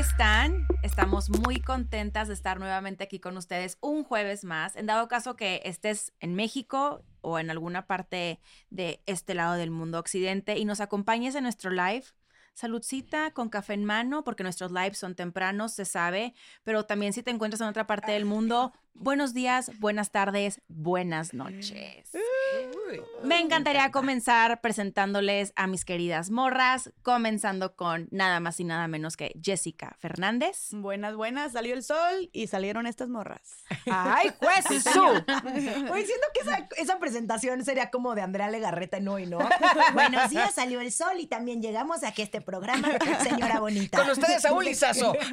Están? Estamos muy contentas de estar nuevamente aquí con ustedes un jueves más. En dado caso que estés en México o en alguna parte de este lado del mundo occidente y nos acompañes en nuestro live, saludcita con café en mano, porque nuestros lives son tempranos, se sabe, pero también si te encuentras en otra parte del mundo, buenos días, buenas tardes, buenas noches. Me encantaría comenzar presentándoles a mis queridas morras, comenzando con nada más y nada menos que Jessica Fernández. Buenas, buenas, salió el sol y salieron estas morras. ¡Ay, juez! Oye, siento que esa, esa presentación sería como de Andrea Legarreta en hoy, ¿no? Buenos días, salió el sol y también llegamos aquí a este programa, señora bonita. Con ustedes, Saúl Lizazo.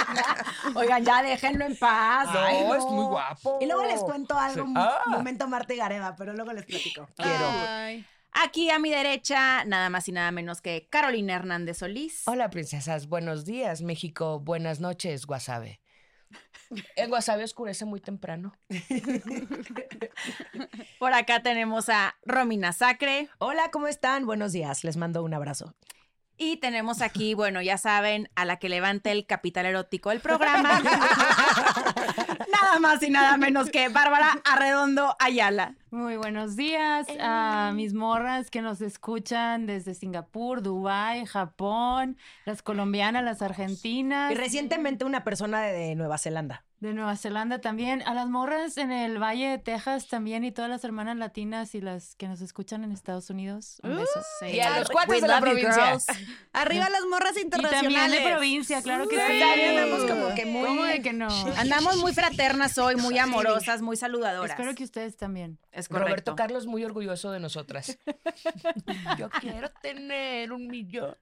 Oigan, ya déjenlo en paz. Ay, no, Ay, es muy guapo. Y luego les cuento algo, un Ah. momento Marta y Gareda, pero luego les platico. Quiero. Aquí a mi derecha, nada más y nada menos que Carolina Hernández Solís. Hola, princesas. Buenos días, México. Buenas noches, Guasave. El Guasave oscurece muy temprano. Por acá tenemos a Romina Sacre. Hola, ¿cómo están? Buenos días, les mando un abrazo. Y tenemos aquí, bueno, ya saben, a la que levante el capital erótico del programa. nada más y nada menos que Bárbara Arredondo Ayala. Muy buenos días a mis morras que nos escuchan desde Singapur, Dubái, Japón, las colombianas, las argentinas, Y recientemente una persona de, de Nueva Zelanda. De Nueva Zelanda también, a las morras en el Valle de Texas también y todas las hermanas latinas y las que nos escuchan en Estados Unidos. Un beso. Y a los cuates de la provincia. Arriba las morras Y internacionales. también de provincia, claro que sí. Andamos como que muy- ¿Cómo de que no? Andamos muy fraternas hoy, muy amorosas, muy saludadoras. Espero que ustedes también. Es correcto. Roberto Carlos muy orgulloso de nosotras. Yo quiero tener un millón.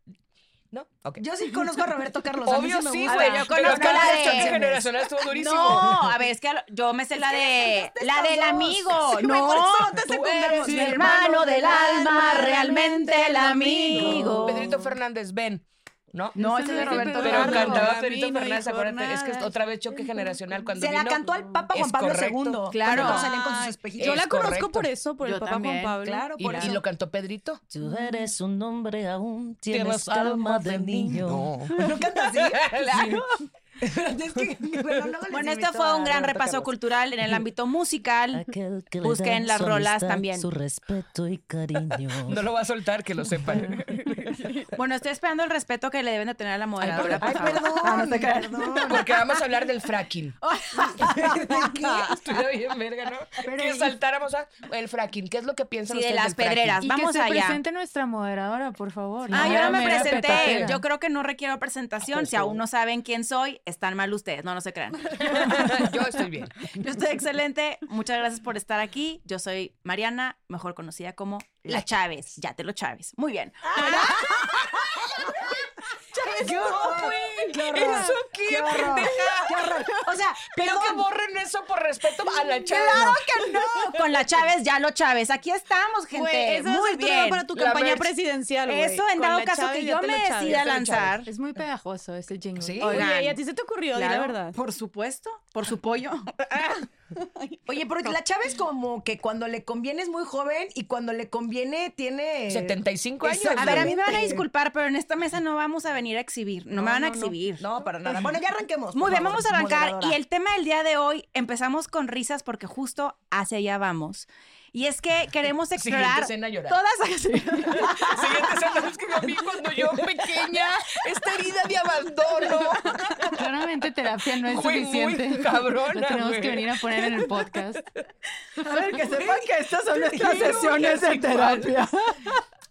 ¿No? Ok. Yo sí conozco a Roberto Carlos. a mí Obvio sí, güey. yo conozco la de- generacional estuvo durísimo. No, a ver, es que yo me sé la de la del amigo. Sí, no, no te secundamos. hermano del alma, realmente el amigo. Pedrito Fernández, ven. ¿No? No, ese es de no Roberto Pero Carlos. cantaba A Pedrito mí no Fernández, acuérdate, es que es otra vez choque generacional cuando Se la vino. cantó al Papa Juan Pablo correcto. II. Claro. Cuando salían con sus espejitos. Yo la conozco por eso, por el Yo papá también, Juan Pablo. Claro, Y, por y eso. lo cantó Pedrito. Tú eres un hombre aún, Tienes tienes alma de niño. No. ¿No canta así? Claro. Espérate, es que- bueno, les Bueno, este fue un gran repaso Carlos. cultural en el ámbito musical. Busquen las rolas también. Su respeto y cariño. No lo va a soltar, que lo sepan. Bueno, estoy esperando el respeto que le deben de tener a la moderadora. Ay, perdón, Ah, no te creas. perdón. Porque vamos a hablar del fracking. ¿De? Estuvo bien, verga, ¿no? que saltáramos a el fracking. ¿Qué es lo que piensan Sí, de ustedes las del fracking? pedreras. Vamos que se allá. presente nuestra moderadora, por favor. Ah, yo no me presenté. petatera. Yo creo que no requiero presentación. Si aún no saben quién soy, están mal ustedes. No, no se crean. Yo estoy bien. Yo estoy excelente. Muchas gracias por estar aquí. Yo soy Mariana, mejor conocida como La Chávez. Ya te lo Chávez. Muy bien. Yo, güey. ¿Eso qué, Qué horror, qué horror. O sea, Pero perdón. que borren eso por respeto a la chava. Claro que no. Con La Chávez, ya lo Chávez. Aquí estamos, gente. Güey, eso Muy nuevo bien. para tu La campaña merch. presidencial, güey. Eso en Con dado caso Chávez, que yo te lo me Chávez. decida lanzar. Es muy pegajoso ese jingle. Sí. Oigan. Oye, ¿y a ti se te ocurrió? Di la Claro, verdad. Por supuesto, por su pollo. Oye, pero la chava es como que cuando le conviene es muy joven y cuando le conviene tiene... 75 años. A ver, a mí me van a disculpar, pero en esta mesa no vamos a venir a exhibir. No, me van a exhibir. No, para nada. Bueno, ya arranquemos. Muy bien, favor, vamos a arrancar. moderadora. Y el tema del día de hoy empezamos con risas porque justo hacia allá vamos. Y es que queremos Siguiente explorar escena, llorar. todas Siguiente escena es que a mí cuando yo pequeña, esta herida de abandono. Claramente terapia no es muy suficiente. cabrona, Lo tenemos güey. que venir a poner en el podcast. A ver, que sepan que estas son nuestras sesiones de terapia.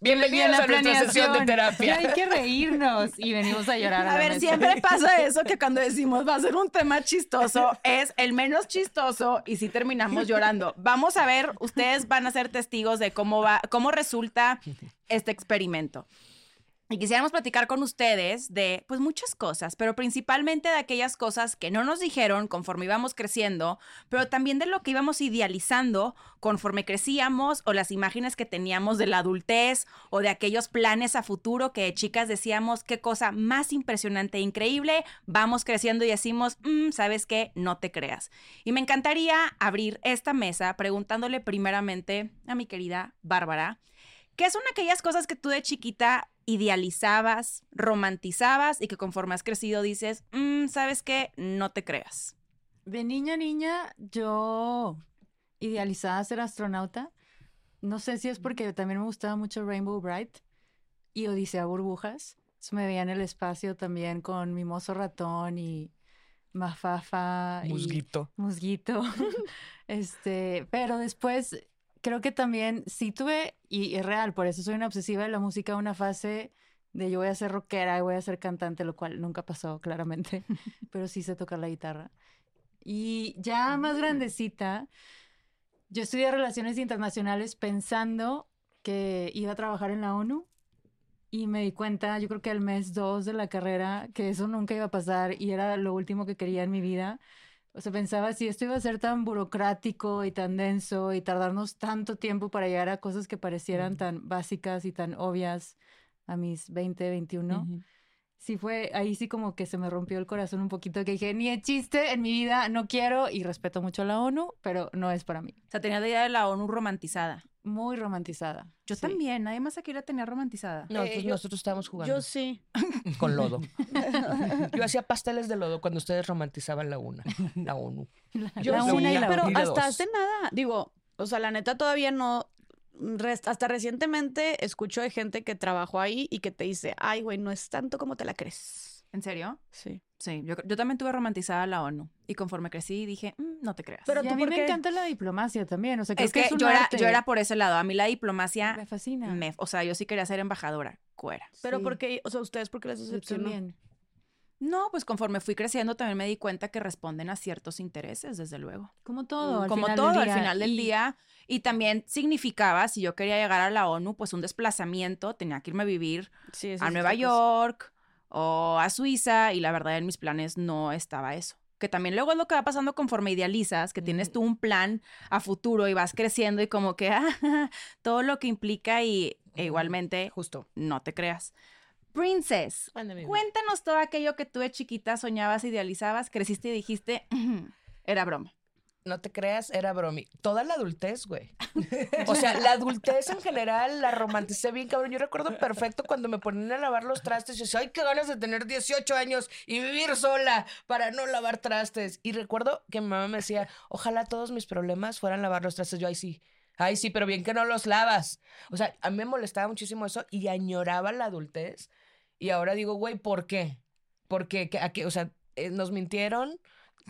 Bienvenidos a, nuestra sesión de terapia. Hay que reírnos y venimos a llorar. A, ver, siempre pasa eso que cuando decimos va a ser un tema chistoso, es el menos chistoso y sí terminamos llorando. Vamos a ver, ustedes van a ser testigos de cómo va, cómo resulta este experimento. Y quisiéramos platicar con ustedes de, pues, muchas cosas, pero principalmente de aquellas cosas que no nos dijeron conforme íbamos creciendo, pero también de lo que íbamos idealizando conforme crecíamos o las imágenes que teníamos de la adultez o de aquellos planes a futuro que de chicas decíamos, qué cosa más impresionante e increíble, vamos creciendo y decimos, "Mm, ¿sabes qué? No te creas. Y me encantaría abrir esta mesa preguntándole primeramente a mi querida Bárbara, ¿Qué son aquellas cosas que tú de chiquita idealizabas, romantizabas y que conforme has crecido dices, "Mm, ¿sabes qué? No te creas. De niña a niña, yo idealizaba ser astronauta. No sé si es porque también me gustaba mucho Rainbow Bright y Odisea Burbujas. Entonces me veía en el espacio también con Mimoso Ratón y Mafafa. y Musguito. Musguito. este, pero después creo que también sí tuve, y es real, por eso soy una obsesiva de la música, una fase de yo voy a ser rockera y voy a ser cantante, lo cual nunca pasó, claramente, pero sí sé tocar la guitarra. Y ya más grandecita, yo estudié relaciones internacionales pensando que iba a trabajar en la ONU y me di cuenta, yo creo que al mes dos de la carrera, que eso nunca iba a pasar y era lo último que quería en mi vida. O sea, pensaba si esto iba a ser tan burocrático y tan denso y tardarnos tanto tiempo para llegar a cosas que parecieran tan básicas y tan obvias a mis 20, 21. Sí fue, ahí sí como que se me rompió el corazón un poquito, que dije, ni de chiste en mi vida, no quiero y respeto mucho a la ONU, pero no es para mí. O sea, tenías la idea de la ONU romantizada. Muy romantizada. Yo sí. también, nadie más aquí la tenía romantizada. No, Eh, yo- nosotros estábamos jugando Yo sí. con lodo. Yo hacía pasteles de lodo cuando ustedes romantizaban la una, la ONU. Yo La sí, una y la pero otra. Y la hasta dos. hace nada, digo, o sea, la neta todavía no, hasta recientemente escucho de gente que trabajó ahí y que te dice, ay, güey, no es tanto como te la crees. ¿En serio? Sí. Sí, yo, yo también tuve romantizada la ONU. Y conforme crecí dije, "Mm, no te creas. Pero a tú, mí ¿por me qué? encanta la diplomacia también, o sea, creo es que, es un yo, era, yo era por ese lado. A mí la diplomacia, Me fascina. me, o sea, yo sí quería ser embajadora. Cuera. Pero Sí. porque, o sea, ustedes, ¿por qué les decepcionó? también. No, pues conforme fui creciendo también me di cuenta que responden a ciertos intereses, desde luego. Como todo, al Como final todo del al día. final del Y- día. Y también significaba, si yo quería llegar a la ONU, pues un desplazamiento, tenía que irme a vivir Sí, a Nueva. York o a Suiza y la verdad en mis planes no estaba eso. Que también luego es lo que va pasando conforme idealizas, que tienes tú un plan a futuro y vas creciendo y como que ah, todo lo que implica y e igualmente Justo. no te creas. Princess, cuéntanos todo aquello que tú de chiquita soñabas, idealizabas, creciste y dijiste, era broma. No te creas, era bromi. Toda la adultez, güey. O sea, la adultez en general la romanticé bien, cabrón. Yo recuerdo perfecto cuando me ponían a lavar los trastes. Y decía, ay, qué ganas de tener 18 años y vivir sola para no lavar trastes. Y recuerdo que mi mamá me decía, ojalá todos mis problemas fueran lavar los trastes. Yo, ay, sí. Ay, sí, pero bien que no los lavas. O sea, a mí me molestaba muchísimo eso y añoraba la adultez. Y ahora digo, güey, ¿por qué? Porque, ¿a qué? O sea, eh, nos mintieron.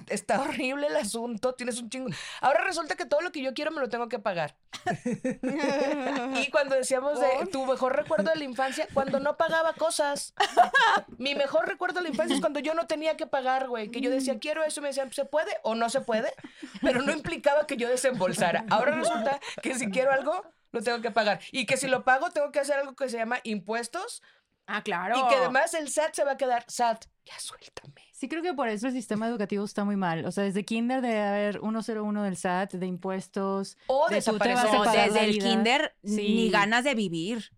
Está horrible el asunto, tienes un chingo. Ahora resulta que todo lo que yo quiero me lo tengo que pagar. y cuando decíamos de tu mejor recuerdo de la infancia, cuando no pagaba cosas. Mi mejor recuerdo de la infancia es cuando yo no tenía que pagar, güey. Que yo decía, quiero eso, y me decían, ¿se puede o no se puede? Pero no implicaba que yo desembolsara. Ahora resulta que si quiero algo, lo tengo que pagar. Y que si lo pago, tengo que hacer algo que se llama impuestos. Ah, claro. Y que además el SAT se va a quedar, SAT, ya suéltame. Sí, creo que por eso el sistema educativo está muy mal. O sea, desde kinder debe haber 101 del SAT, de impuestos. O de tú te vas a desaparecer. No, pagar la desde el kinder Sí. ni ganas de vivir.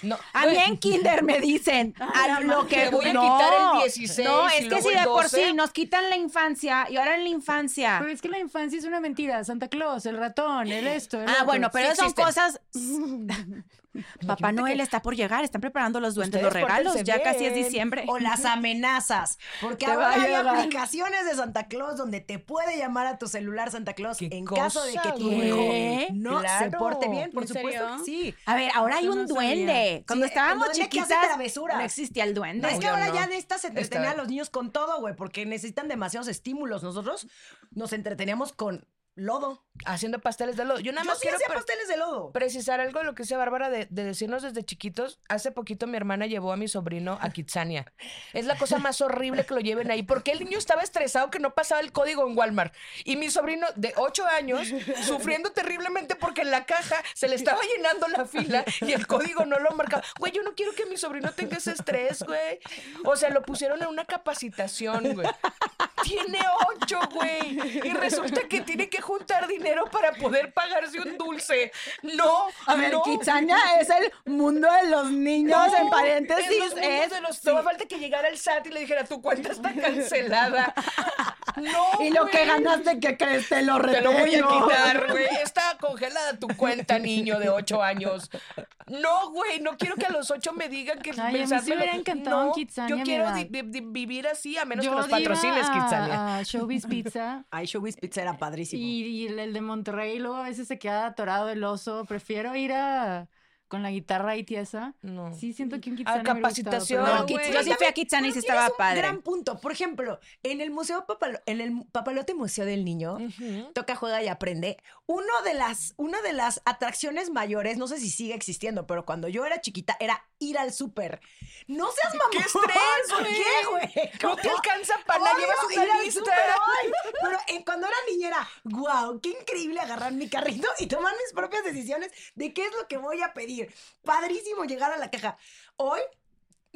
No, A mí en kinder me dicen a lo que voy a no, quitar el 16 No, es que si de por 12. sí nos quitan la infancia y ahora en la infancia. Pero es que la infancia es una mentira. Santa Claus, el ratón, el esto, el Ah, otro. bueno, pero sí son existen. cosas. Papá Imagínate Noel que- está por llegar, están preparando los duendes, Ustedes los regalos, ya casi es diciembre. O las amenazas. Porque ahora hay aplicaciones de Santa Claus donde te puede llamar a tu celular Santa Claus ¿Qué en caso de que tu hijo no se porte bien. Por ¿En supuesto que sí. A ver, ahora hay un no duende. Cuando Sí, estábamos chiquitas, no existía el duende. es que ahora no. ya de estas se entretenían a los niños con todo, güey, porque necesitan demasiados estímulos. Nosotros nos entreteníamos con lodo. haciendo pasteles de lodo. Yo nada Yo más sí quiero hacía pasteles de lodo. precisar algo de lo que dice Bárbara de, de decirnos desde chiquitos. Hace poquito mi hermana llevó a mi sobrino a Kitsania. Es la cosa más horrible que lo lleven ahí, porque el niño estaba estresado que no pasaba el código en Walmart. Y mi sobrino de 8 años sufriendo terriblemente porque en la caja se le estaba llenando la fila y el código no lo marcaba. Güey, yo no quiero que mi sobrino tenga ese estrés, güey. O sea, lo pusieron en una capacitación, güey. Tiene 8, güey. Y resulta que tiene que juntar dinero para poder pagarse un dulce. No, A ver, no. Kitsania es el mundo de los niños, No, en paréntesis. es los es- de los- No falta que llegara el SAT y le dijera, tu cuenta está cancelada. No, Y lo que ganaste, ¿qué crees? Te lo Te lo voy a retengo. quitar, güey. Está congelada tu cuenta, niño de 8 años. No, güey, no quiero que a los 8 me digan que Ay, a mí sí me hubiera encantado No, Kitsania Yo quiero edad. di- di- di- vivir así, a menos Yo que nos iba patrocines, a- Kitsania. A Showbiz Pizza. Ay, Showbiz Pizza era padrísimo. Y, y el, de Monterrey luego a veces se queda atorado el oso. Prefiero ir a con la guitarra ahí tiesa. No. Sí, siento que un A Kitsania me gustado, capacitación. pero No, no. Yo sí fui a Kitsania y Pero estaba un padre. gran punto. Por ejemplo, en el Museo Papalo- en el Papalote Museo del Niño, toca, juega y aprende. Uno de las, una de las atracciones mayores, no sé si sigue existiendo, pero cuando yo era chiquita, era ir al súper. No seas mamón. ¡Qué estrés, ¿Por güey! qué, güey? No te alcanza para Obvio, llevas una lista. Pero eh, cuando era niña era, wow, qué increíble agarrar mi carrito y tomar mis propias decisiones de qué es lo que voy a pedir. Padrísimo llegar a la caja. Hoy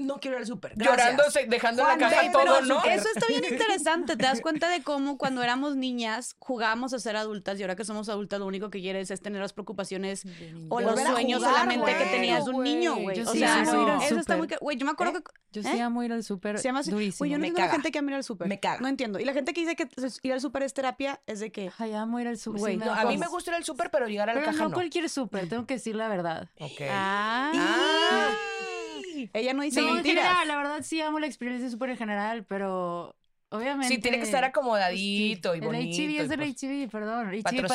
no quiero ir al súper. Gracias. Llorando, se- dejando en la caja todo, pero ¿no? Eso está bien interesante. Te das cuenta de cómo cuando éramos niñas jugábamos a ser adultas y ahora que somos adultas lo único que quieres es tener las preocupaciones o los sueños jugar, solamente que tenías de un Güey, niño, güey. yo O sí sea, amo ir al eso está muy... Güey, yo me acuerdo ¿Eh? que... Yo ¿eh? sí amo ir al súper Se llama durísimo. Güey, yo no Me entiendo la gente que ama ir al súper. Me caga. No entiendo. Y la gente que dice que ir al súper es terapia es de que... Ay, amo ir al súper. Güey, sí No, a mí me gusta ir al súper, pero llegar a la Pero caja no no. cualquier súper, tengo que decir la verdad. Ok. Ah. Ella no dice No, en mentiras. general, la verdad sí amo la experiencia súper en general, pero obviamente... Sí, tiene que estar acomodadito y El bonito. HB es y del pues- HB, perdón. Patrocínanos,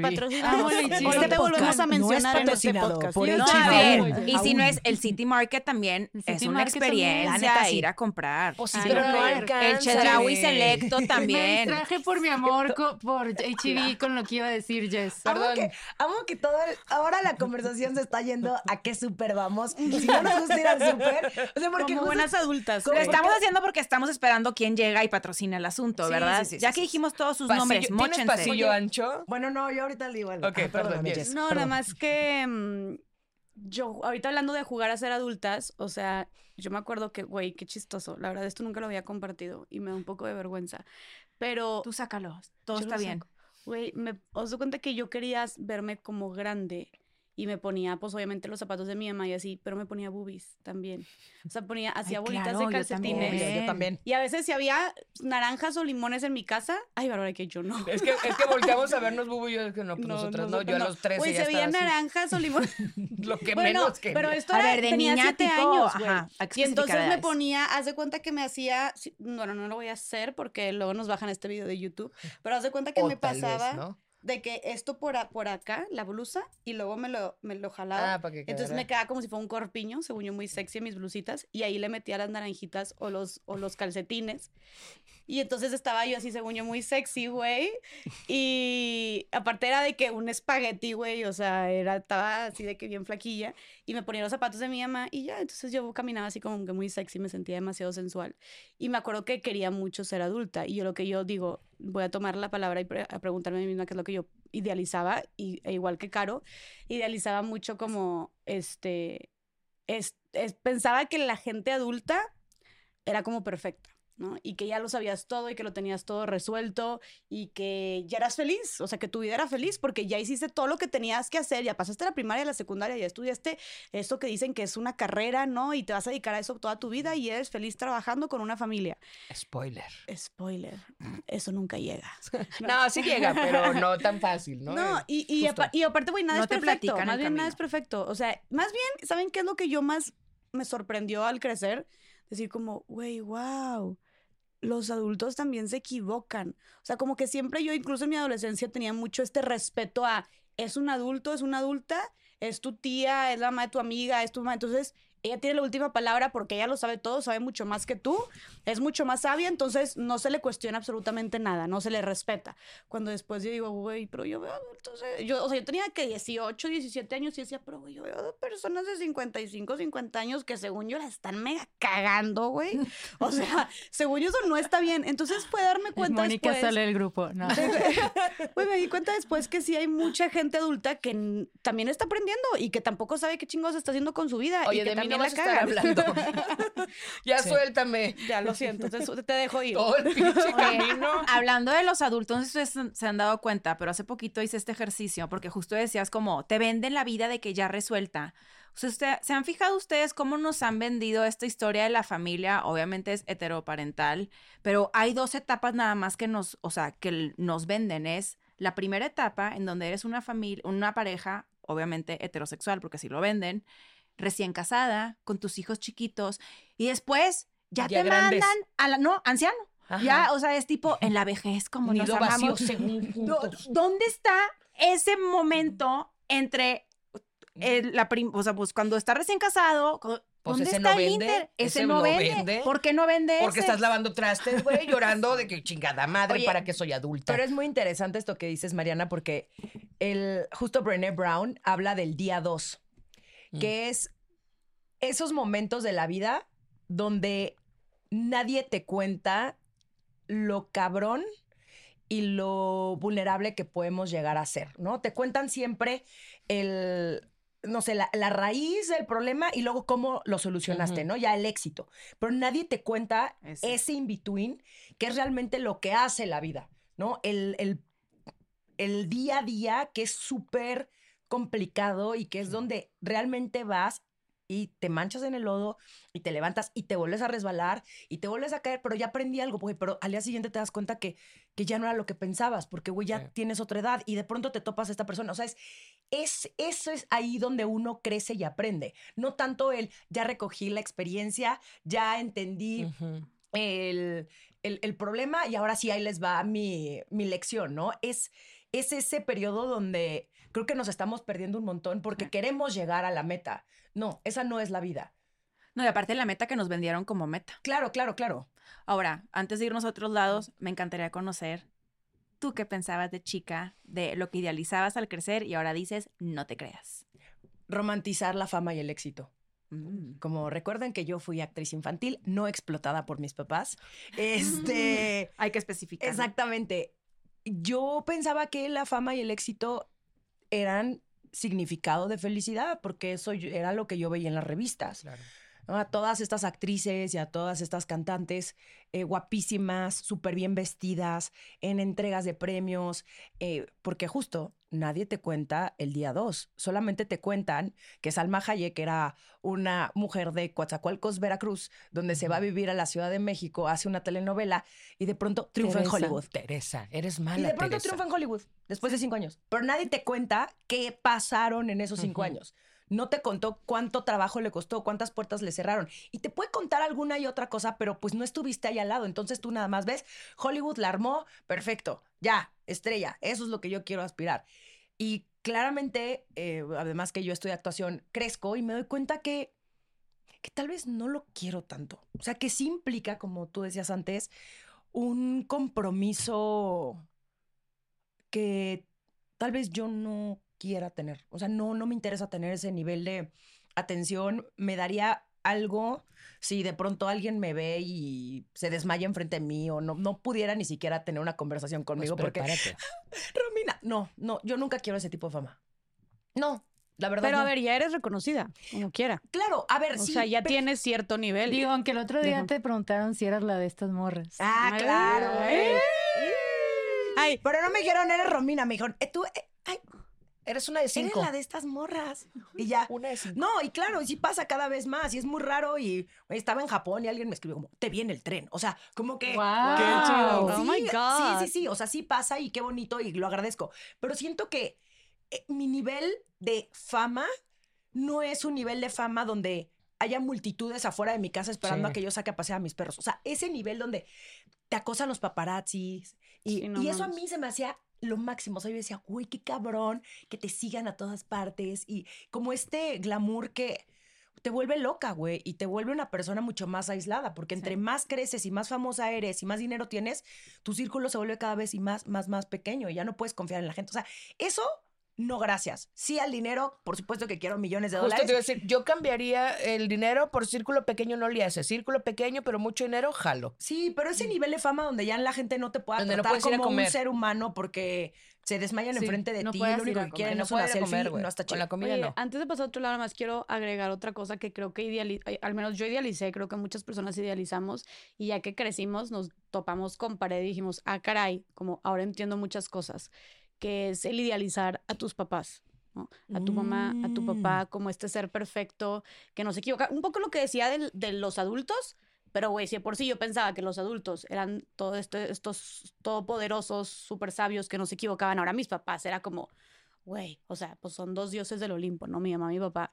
patrocina. El HB. Ahorita te volvemos a no es mencionar en este podcast. por el No, a ver, y si no es el City Market también El es una Market también. experiencia neta, sí. ir a comprar. Pues sí, Ay, pero no, el alcanza. el Chedraui. Selecto Me también. distraje por mi amor co- por HB con lo que iba a decir Jess. Amo Perdón. que, amo que todo el- ahora la conversación se está yendo a qué súper vamos. Si no nos gusta ir al súper. O sea, porque Como buenas adultas. Lo estamos haciendo porque estamos esperando quién llega y patrocina el asunto, Sí, ¿verdad? sí, sí, ya sí, que sí. dijimos todos sus Pasillo- nombres, ¿Tienes pasillo ancho? Bueno, no, yo ahorita le digo algo. Ok, Ah, perdón. Jess, No, nada más que mm, yo, ahorita hablando de jugar a ser adultas, o sea, yo me acuerdo que, güey, qué chistoso. La verdad, esto nunca lo había compartido y me da un poco de vergüenza. Pero, Tú sácalo, todo yo está lo bien. güey, me os doy cuenta que yo quería verme como grande y me ponía, pues obviamente los zapatos de mi mamá y así, pero me ponía boobies también. O sea, ponía, hacía bolitas claro, de yo calcetines. también. Yo también. Y a veces si había naranjas o limones en mi casa, ay, Bárbara, que yo no. Es que, es que volteamos a vernos, Bubu, y yo es que no, pues nosotras no, yo a no. los 13 Güey, ya estaba así. naranjas o limones. Lo que bueno, menos que... pero esto A era, ver, de tenía niña siete tipo, años, güey. ajá, Y entonces me ponía, haz de cuenta que me hacía, bueno, no lo voy a hacer porque luego nos bajan este video de YouTube, pero haz de cuenta que O me tal vez, pasaba ¿no? De que esto por, a- por acá, la blusa, y luego me lo, me lo jalaba. Ah, para que Entonces me quedaba como si fuera un corpiño, según yo muy sexy en mis blusitas, y ahí le metía las naranjitas o los, o los calcetines. Y entonces estaba yo así, según yo, muy sexy, güey. Y aparte era de que un espagueti, güey, o sea, era, estaba así de que bien flaquilla. Y me ponía los zapatos de mi mamá y ya, entonces yo caminaba así como que muy sexy, me sentía demasiado sensual. Y me acuerdo que quería mucho ser adulta. Y yo lo que yo digo, voy a tomar la palabra y a preguntarme a mí misma qué es lo que yo idealizaba, y, e igual que Caro, idealizaba mucho como, este, es, es- pensaba que la gente adulta era como perfecta. ¿No? Y que ya lo sabías todo y que lo tenías todo resuelto y que ya eras feliz, o sea, que tu vida era feliz porque ya hiciste todo lo que tenías que hacer, ya pasaste la primaria, la secundaria, ya estudiaste esto que dicen que es una carrera, ¿no? Y te vas a dedicar a eso toda tu vida y eres feliz trabajando con una familia. Spoiler. Spoiler, eso nunca llega. No, sí llega, pero no tan fácil, ¿no? No, y, y, apa- y aparte, güey, nada No es perfecto. Más bien, nada es perfecto. O sea, más bien, ¿saben qué es lo que yo más me sorprendió al crecer? Decir como, güey, wow, los adultos también se equivocan. O sea, como que siempre yo, incluso en mi adolescencia, tenía mucho este respeto a, es un adulto, es una adulta, es tu tía, es la mamá de tu amiga, es tu mamá. Entonces, ella tiene la última palabra porque ella lo sabe todo, sabe mucho más que tú, es mucho más sabia, entonces no se le cuestiona absolutamente nada, no se le respeta. Cuando después yo digo, güey, pero yo veo adultos, eh", yo, o sea, yo tenía que 18, 17 años y decía, pero güey, yo veo personas de 55, 50 años que según yo la están mega cagando, güey. O sea, según yo eso no está bien. Entonces fue darme cuenta Mónica después. sale del grupo. No. Güey, me di cuenta después que sí hay mucha gente adulta que también está aprendiendo y que tampoco sabe qué chingados está haciendo con su vida. y Oye, que de también no la a estar hablando. ya suéltame. Ya, lo siento, te, te dejo ir. Todo el pinche camino. Hablando de los adultos, ustedes se han dado cuenta, pero hace poquito hice este ejercicio porque justo decías como, te venden la vida de que ya resuelta. O sea, usted- ¿se han fijado ustedes cómo nos han vendido esta historia de la familia? Obviamente es heteroparental, pero hay dos etapas nada más que nos, o sea, que nos venden. Es la primera etapa en donde eres una familia, una pareja, obviamente heterosexual, porque si lo venden, recién casada, con tus hijos chiquitos, y después ya, Ya te grandes. mandan a la, no, anciano. Ajá. Ya, o sea, es tipo en la vejez, como nos Nido vacío amamos. ¿Dónde está ese momento entre la prim- o sea, pues cuando está recién casado, co- Pues ¿dónde ese está no el vende, inter? Ese, ese no, no vende. vende. ¿Por qué no vende Porque ese? estás lavando trastes, güey, llorando de que chingada madre, Oye, para que soy adulta. Pero es muy interesante esto que dices, Mariana, porque el, justo Brené Brown habla del día 2, que es esos momentos de la vida donde nadie te cuenta lo cabrón y lo vulnerable que podemos llegar a ser, ¿no? Te cuentan siempre el, no sé, la, la raíz del problema y luego cómo lo solucionaste. ¿no? Ya el éxito. Pero nadie te cuenta Ese. ese in-between, que es realmente lo que hace la vida, ¿no? El, el, el día a día que es súper complicado y que es donde realmente vas y te manchas en el lodo y te levantas y te vuelves a resbalar y te vuelves a caer, pero ya aprendí algo, güey, pero al día siguiente te das cuenta que, que ya no era lo que pensabas, porque, güey, ya Sí. tienes otra edad y de pronto te topas a esta persona. O sea, es, es, eso es ahí donde uno crece y aprende. No tanto el, ya recogí la experiencia, ya entendí el, el- el problema y ahora sí ahí les va mi, mi lección, ¿no? Es, es ese periodo donde creo que nos estamos perdiendo un montón porque queremos llegar a la meta. No, esa no es la vida. No, y aparte la meta que nos vendieron como meta. Claro, claro, claro. Ahora, antes de irnos a otros lados, me encantaría conocer tú qué pensabas de chica, de lo que idealizabas al crecer y ahora dices, no te creas. Romantizar la fama y el éxito. Mm. Como recuerden que yo fui actriz infantil, no explotada por mis papás. Este. Hay que especificar. Exactamente. Yo pensaba que la fama y el éxito eran significado de felicidad, porque eso era lo que yo veía en las revistas. ¿No? A todas estas actrices y a todas estas cantantes eh, guapísimas, súper bien vestidas, en entregas de premios, eh, porque justo nadie te cuenta el día 2, solamente te cuentan que Salma Hayek era una mujer de Coatzacoalcos, Veracruz, donde se va a vivir a la Ciudad de México, hace una telenovela y de pronto triunfa en. Hollywood. Teresa, eres Y mala, de pronto Teresa. triunfa en Hollywood después de cinco años. Pero nadie te cuenta qué pasaron en esos cinco años. No te contó cuánto trabajo le costó, cuántas puertas le cerraron. Y te puede contar alguna y otra cosa, pero pues no estuviste ahí al lado. Entonces tú nada más ves, Hollywood la armó, perfecto, ya, estrella. Eso es lo que yo quiero aspirar. Y claramente, eh, además que yo estudio actuación, crezco y me doy cuenta que, que tal vez no lo quiero tanto. O sea, que sí implica, como tú decías antes, un compromiso que tal vez yo no quiera tener. O sea, no, no me interesa tener ese nivel de atención. Me daría algo si de pronto alguien me ve y se desmaya enfrente de mí o no, no pudiera ni siquiera tener una conversación Pues conmigo porque. Romina, no, no, yo nunca quiero ese tipo de fama. No, la verdad. Pero a ver, ya eres reconocida, como quiera. Claro, a ver, O sí. sea, ya pe- tienes cierto nivel. Digo, aunque el otro día Dejo. te preguntaron si eras la de estas morras. Ah, claro. Ay. Ay, pero no me dijeron, eres Romina, me dijeron, eh, tú, eh, ay, Eres una de eres cinco. la de estas morras. Y ya. Una de cinco. No, y claro, y sí pasa cada vez más, y es muy raro, y estaba en Japón y alguien me escribió como, te viene el tren, o sea, como que... ¡Guau! Qué chido. Sí, Oh my God. Sí, sí, sí, o sea, sí pasa y qué bonito y lo agradezco, pero siento que eh, mi nivel de fama no es un nivel de fama donde haya multitudes afuera de mi casa esperando Sí. a que yo saque a pasear a mis perros, o sea, ese nivel donde te acosan los paparazzis y, Sí, no y eso a mí se me hacía lo máximo, o sea, yo decía, güey, qué cabrón, que te sigan a todas partes y como este glamour que te vuelve loca, güey, y te vuelve una persona mucho más aislada, porque entre más creces y más famosa eres y más dinero tienes, tu círculo se vuelve cada vez y más, más, más pequeño y ya no puedes confiar en la gente. O sea, eso no gracias. Sí al dinero, por supuesto que quiero millones de Justo dólares. te iba a decir, yo cambiaría el dinero por círculo pequeño, no le hace. Círculo pequeño, pero mucho dinero, jalo. Sí, pero ese nivel de fama donde ya la gente no te pueda Donde tratar como un ser humano porque se desmayan Sí, enfrente de no ti, lo único que quieren no es una selfie, comer, güey. no está Con chido. la comida Oye, no. antes de pasar a otro lado, nada más quiero agregar otra cosa que creo que ideali al menos yo idealicé, creo que muchas personas idealizamos y ya que crecimos nos topamos con pared y dijimos, ah, caray, como ahora entiendo muchas cosas, que es el idealizar a tus papás. ¿no? A tu mamá, a tu papá, como este ser perfecto, que no se equivoca. Un poco lo que decía del- de, los adultos, pero güey, si de por sí yo pensaba que los adultos eran todos estos todopoderosos, súper sabios, que no se equivocaban, ahora mis papás era como, güey, o sea, pues son dos dioses del Olimpo, ¿no? Mi mamá, mi papá.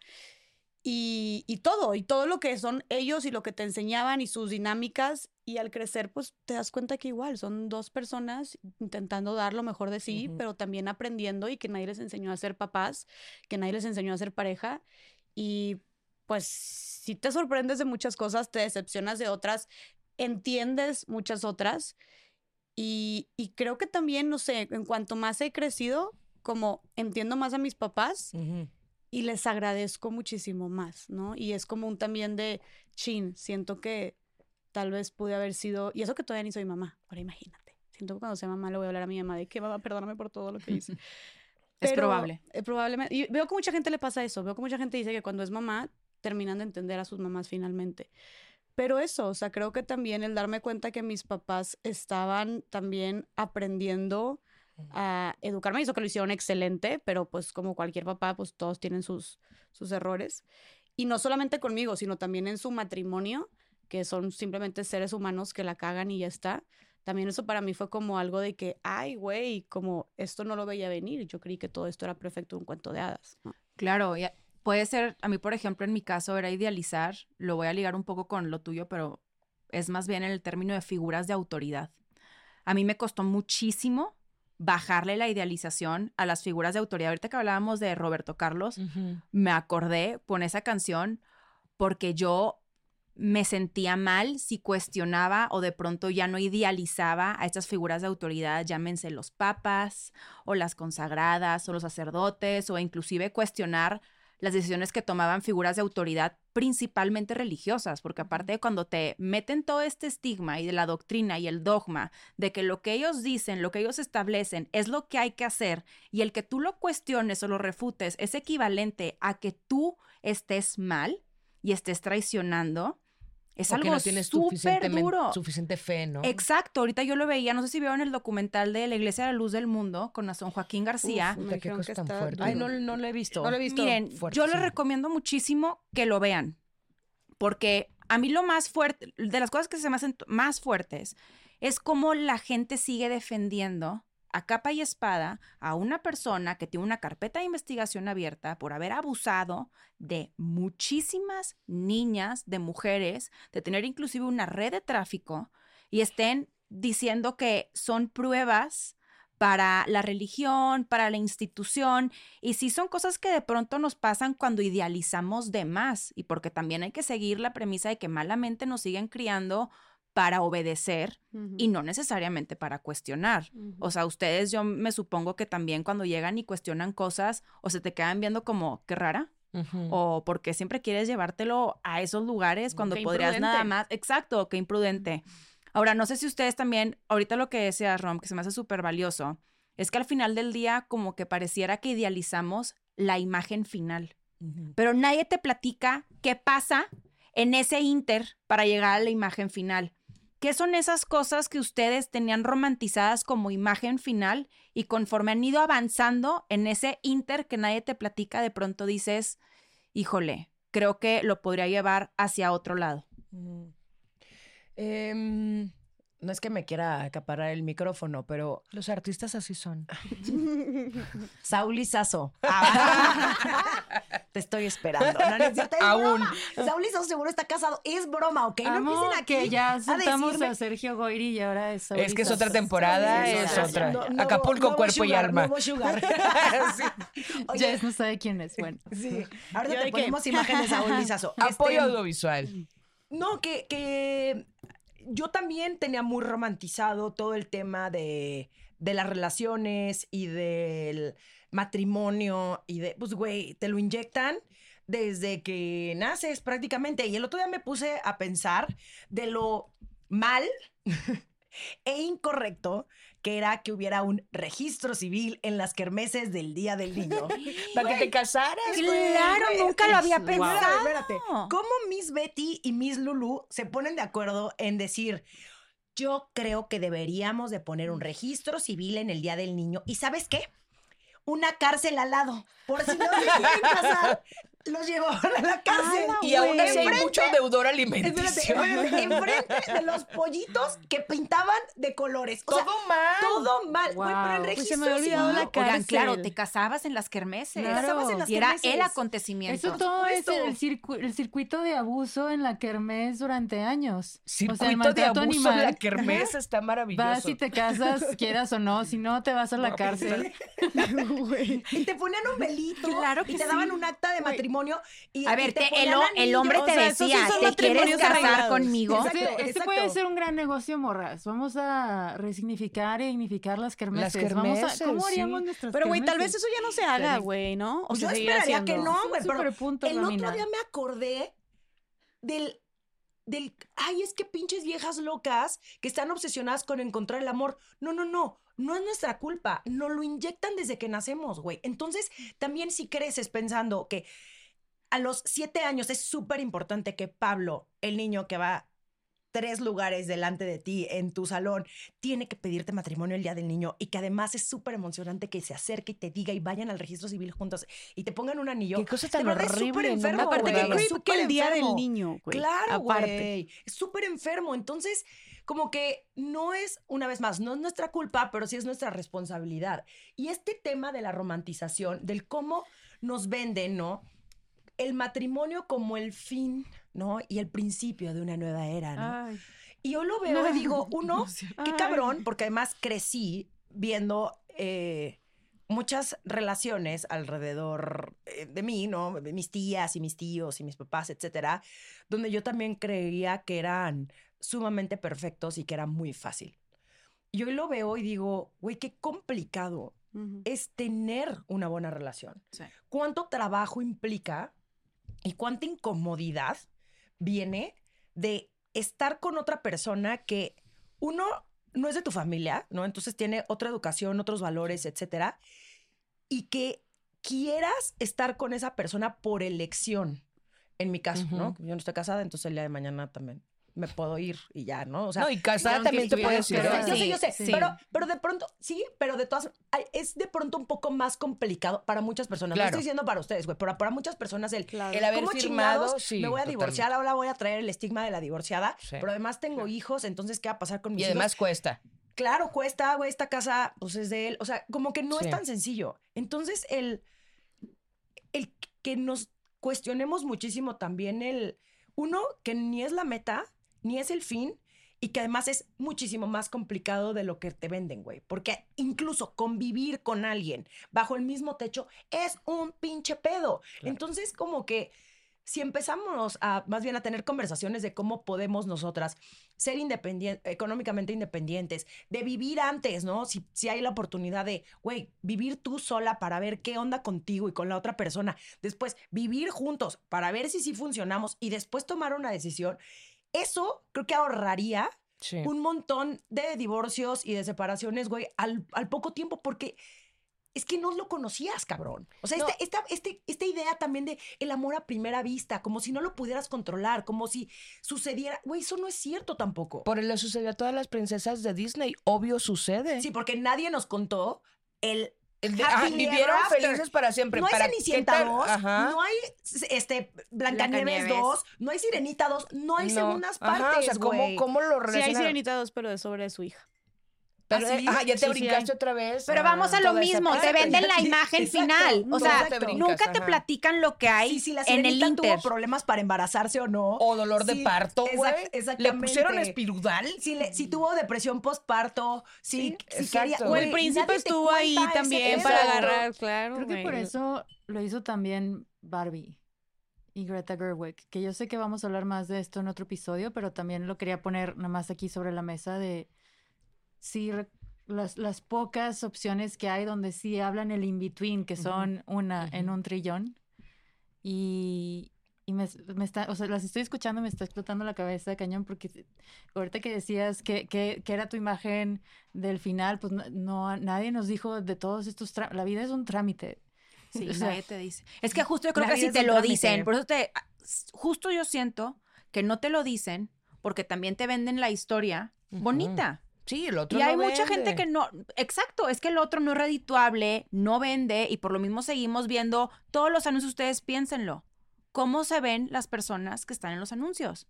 Y, y todo, y todo lo que son ellos y lo que te enseñaban y sus dinámicas. Y al crecer, pues te das cuenta que igual son dos personas intentando dar lo mejor de sí, pero también aprendiendo y que nadie les enseñó a ser papás, que nadie les enseñó a ser pareja. Y pues si te sorprendes de muchas cosas, te decepcionas de otras, entiendes muchas otras. Y, y creo que también, no sé, en cuanto más he crecido, como entiendo más a mis papás. Y les agradezco muchísimo más, ¿no? Y es como un también de, chin, siento que tal vez pude haber sido, y eso que todavía ni soy mamá, ahora imagínate, siento que cuando sea mamá le voy a hablar a mi mamá de que mamá, perdóname por todo lo que hice. Es Pero, probable. eh, probablemente, y veo que mucha gente le pasa eso, veo que mucha gente dice que cuando es mamá terminan de entender a sus mamás finalmente. Pero eso, o sea, creo que también el darme cuenta que mis papás estaban también aprendiendo a educarme, hizo que lo hicieron excelente, pero pues como cualquier papá, pues todos tienen sus, sus errores. Y no solamente conmigo, sino también en su matrimonio, que son simplemente seres humanos que la cagan y ya está. También eso para mí fue como algo de que, ay, güey, como esto no lo veía venir. Yo creí que todo esto era perfecto, un cuento de hadas. ¿no? Claro, y puede ser, a mí por ejemplo en mi caso era idealizar, lo voy a ligar un poco con lo tuyo, pero es más bien en el término de figuras de autoridad. A mí me costó muchísimo bajarle la idealización a las figuras de autoridad. Ahorita que hablábamos de Roberto Carlos, me acordé con esa canción porque yo me sentía mal si cuestionaba o de pronto ya no idealizaba a estas figuras de autoridad, llámense los papas o las consagradas o los sacerdotes o inclusive cuestionar las decisiones que tomaban figuras de autoridad principalmente religiosas, porque aparte de cuando te meten todo este estigma y de la doctrina y el dogma de que lo que ellos dicen, lo que ellos establecen es lo que hay que hacer y el que tú lo cuestiones o lo refutes es equivalente a que tú estés mal y estés traicionando, es O que algo no tienes súper duro. suficiente fe, ¿no? Exacto, ahorita yo lo veía, no sé si vieron el documental de la Iglesia de la Luz del Mundo con a San Joaquín García. Uf, me qué cosa que tan está fuerte. Ay, no, no lo he visto. No lo he visto. Miren, yo les Fuertísimo. recomiendo muchísimo que lo vean, porque a mí lo más fuerte, de las cosas que se me hacen más fuertes, es cómo la gente sigue defendiendo a capa y espada a una persona que tiene una carpeta de investigación abierta por haber abusado de muchísimas niñas, de mujeres, de tener inclusive una red de tráfico y estén diciendo que son pruebas para la religión, para la institución, y sí son cosas que de pronto nos pasan cuando idealizamos de más, y porque también hay que seguir la premisa de que malamente nos siguen criando para obedecer y no necesariamente para cuestionar. O sea, ustedes yo me supongo que también cuando llegan y cuestionan cosas o se te quedan viendo como, qué rara, Ujú. o porque siempre quieres llevártelo a esos lugares cuando Qué podrías nada más. Exacto, qué imprudente. Ahora, no sé si ustedes también, ahorita lo que decías, Rom, que se me hace súper valioso, es que al final del día como que pareciera que idealizamos la imagen final, pero nadie te platica qué pasa en ese inter para llegar a la imagen final. ¿Qué son esas cosas que ustedes tenían romantizadas como imagen final y conforme han ido avanzando en ese inter que nadie te platica, de pronto dices, híjole, creo que lo podría llevar hacia otro lado? Mm. Em, no es que me quiera acaparar el micrófono, pero Los artistas así son. Saúl Lizazo. Te estoy esperando. No, no es cierto, es Aún. broma. Saúl Lizazo seguro está casado. Es broma, ¿ok? No Amo empiecen aquí que ya a decirme- a Sergio Goyri y ahora es Es que es ahorita. otra temporada, Sí, es sí, sí. otra. No- nuevo- Acapulco, cuerpo y alma. sugar. Oye, Jess no sabe quién es. Bueno. sí. Ahora ¿Yo te ponemos imágenes de Saúl Lizazo. Apoyo Este, audiovisual. No, que, que yo también tenía muy romantizado todo el tema de, de las relaciones y del matrimonio y de, pues, güey, te lo inyectan desde que naces prácticamente. Y el otro día me puse a pensar de lo mal e incorrecto que era que hubiera un registro civil en las kermeses del Día del Niño. Para que te casaras. Claro, nunca lo había pensado. Espérate, ¿Cómo Miss Betty y Miss Lulu se ponen de acuerdo en decir, yo creo que deberíamos de poner un registro civil en el Día del Niño? ¿Y sabes qué? Una cárcel al lado. Por si no se quieren casar, los llevaban a la cárcel. Y aún así hay mucho deudor alimenticio. espérate, enfrente de los pollitos que pintaban de colores. O sea, Todo mal. todo mal. Güey, pero el Wow. Pues se registro me había olvidado la Oigan, cárcel. claro, te casabas en las kermeses. Claro. casabas en las y era el acontecimiento. Eso todo es el, circu- el circuito de abuso en la kermés durante años. Circuito o sea, el de abuso en animal. la kermés está maravilloso. Vas y te casas, quieras o no. Si no, te vas a la cárcel. Y te ponían un velito Claro y te daban un acta de matrimonio. Y, A y ver, te te- el, hombre te O sea, esos sí decía, son ¿te quieres casar arreglados. conmigo? Exacto. Este, este puede ser un gran negocio, morras. Vamos a resignificar y dignificar las kermeses. Vamos kermeses, a, ¿Cómo sí. haríamos nuestras Pero, güey, tal vez eso ya no se haga, güey, ¿no? O yo esperaría que no, güey. Pero el otro día me acordé del del, ay, es que pinches viejas locas que están obsesionadas con encontrar el amor. No, no, no, no es nuestra culpa. Nos lo inyectan desde que nacemos, güey. Entonces, también si creces pensando que a los siete años es súper importante que Pablo, el niño que va tres lugares delante de ti en tu salón, tiene que pedirte matrimonio el día del niño y que además es súper emocionante que se acerque y te diga y vayan al registro civil juntos y te pongan un anillo. Qué cosa tan verdad es horrible, súper ¿no? enfermo, Aparte, que el día enfermo. del niño, güey. Claro, güey. Es súper enfermo. Entonces, como que no es, una vez más, no es nuestra culpa, pero sí es nuestra responsabilidad. Y este tema de la romantización, del cómo nos venden, ¿no? El matrimonio como el fin, ¿no? Y el principio de una nueva era, ¿no? Ay. Y yo lo veo y digo, uno, qué Ay. cabrón, porque además crecí viendo eh, muchas relaciones alrededor eh, de mí, ¿no? De Mis tías y mis tíos y mis papás, etcétera, donde yo también creía que eran sumamente perfectos y que era muy fácil. Y hoy lo veo y digo, güey, qué complicado es tener una buena relación. Sí. ¿Cuánto trabajo implica y cuánta incomodidad viene de estar con otra persona que uno no es de tu familia, ¿no? Entonces tiene otra educación, otros valores, etcétera, y que quieras estar con esa persona por elección. En mi caso, ¿no? Yo no estoy casada, entonces el día de mañana también me puedo ir y ya, ¿no? O sea, no, y casada también te puedes ir. yo sé, yo sé, sí. pero, pero de pronto, sí, pero de todas, es de pronto un poco más complicado para muchas personas. No Claro. estoy diciendo para ustedes, güey, pero para muchas personas el, Claro. El haber ¿cómo firmado, chingados sí, me voy a totalmente. divorciar, ahora voy a traer el estigma de la divorciada, Sí. pero además tengo hijos, entonces, ¿qué va a pasar con mis Y hijos? además cuesta. claro, cuesta, güey, esta casa, pues es de él. O sea, como que no es tan sencillo. Entonces, el, el que nos cuestionemos muchísimo también el, uno, que ni es la meta, ni es el fin, y que además es muchísimo más complicado de lo que te venden, güey. Porque incluso convivir con alguien bajo el mismo techo es un pinche pedo. Entonces, como que si empezamos a más bien a tener conversaciones de cómo podemos nosotras ser independien- económicamente independientes, de vivir antes, ¿no? Si, si hay la oportunidad de, güey, vivir tú sola para ver qué onda contigo y con la otra persona, después vivir juntos para ver si sí funcionamos y después tomar una decisión, eso creo que ahorraría Sí. un montón de divorcios y de separaciones, güey, al, al poco tiempo, porque es que no lo conocías, cabrón. O sea, No. esta, esta, este- esta idea también de el amor a primera vista, como si no lo pudieras controlar, como si sucediera, güey, eso no es cierto tampoco. Por le sucedió a todas las princesas de Disney. Obvio sucede. Sí, porque nadie nos contó el El de- Happily ah, vivieron After. felices para siempre. No hay ¿Para Cenicienta qué tal? 2, Ajá. no hay este, Blancanieves Blancanieves. 2, no hay Sirenita 2, no hay No. segundas Ajá, partes, o sea, ¿cómo, güey. cómo lo Sí, hay? Sirenita 2, pero es sobre su hija. Pero, ¿Ah, sí? ajá, ya te Sí, brincaste otra vez. Pero Ah, vamos a lo mismo, te venden la imagen exacto. final. O sea, te brincas, nunca te platican lo que hay Sí, si la en el Inter. tuvo problemas para embarazarse o no. O dolor de parto, exact-. Le pusieron espirudal. Si, le- si tuvo depresión postparto, si, quería... O el príncipe estuvo ahí también para agarrar, claro. Creo que por eso lo hizo también Barbie y Greta Gerwig, que yo sé que vamos a hablar más de esto en otro episodio, pero también lo quería poner nada más aquí sobre la mesa de sí las, las pocas opciones que hay donde sí hablan el in-between, que son una en un trillón. Y, y me, me está, o sea, las estoy escuchando, me está explotando la cabeza de cañón, porque ahorita que decías que, que, que era tu imagen del final, pues no, no- nadie nos dijo de todos estos, la vida es un trámite. Sí, O sea, nadie te dice. Es que justo yo creo que si te lo trámite. dicen, por eso te, ah, justo yo siento que no te lo dicen porque también te venden la historia bonita. Sí, el otro Y hay no mucha gente que no, exacto, es que el otro no es redituable, no vende y por lo mismo seguimos viendo todos los anuncios, ustedes piénsenlo. ¿Cómo se ven las personas que están en los anuncios?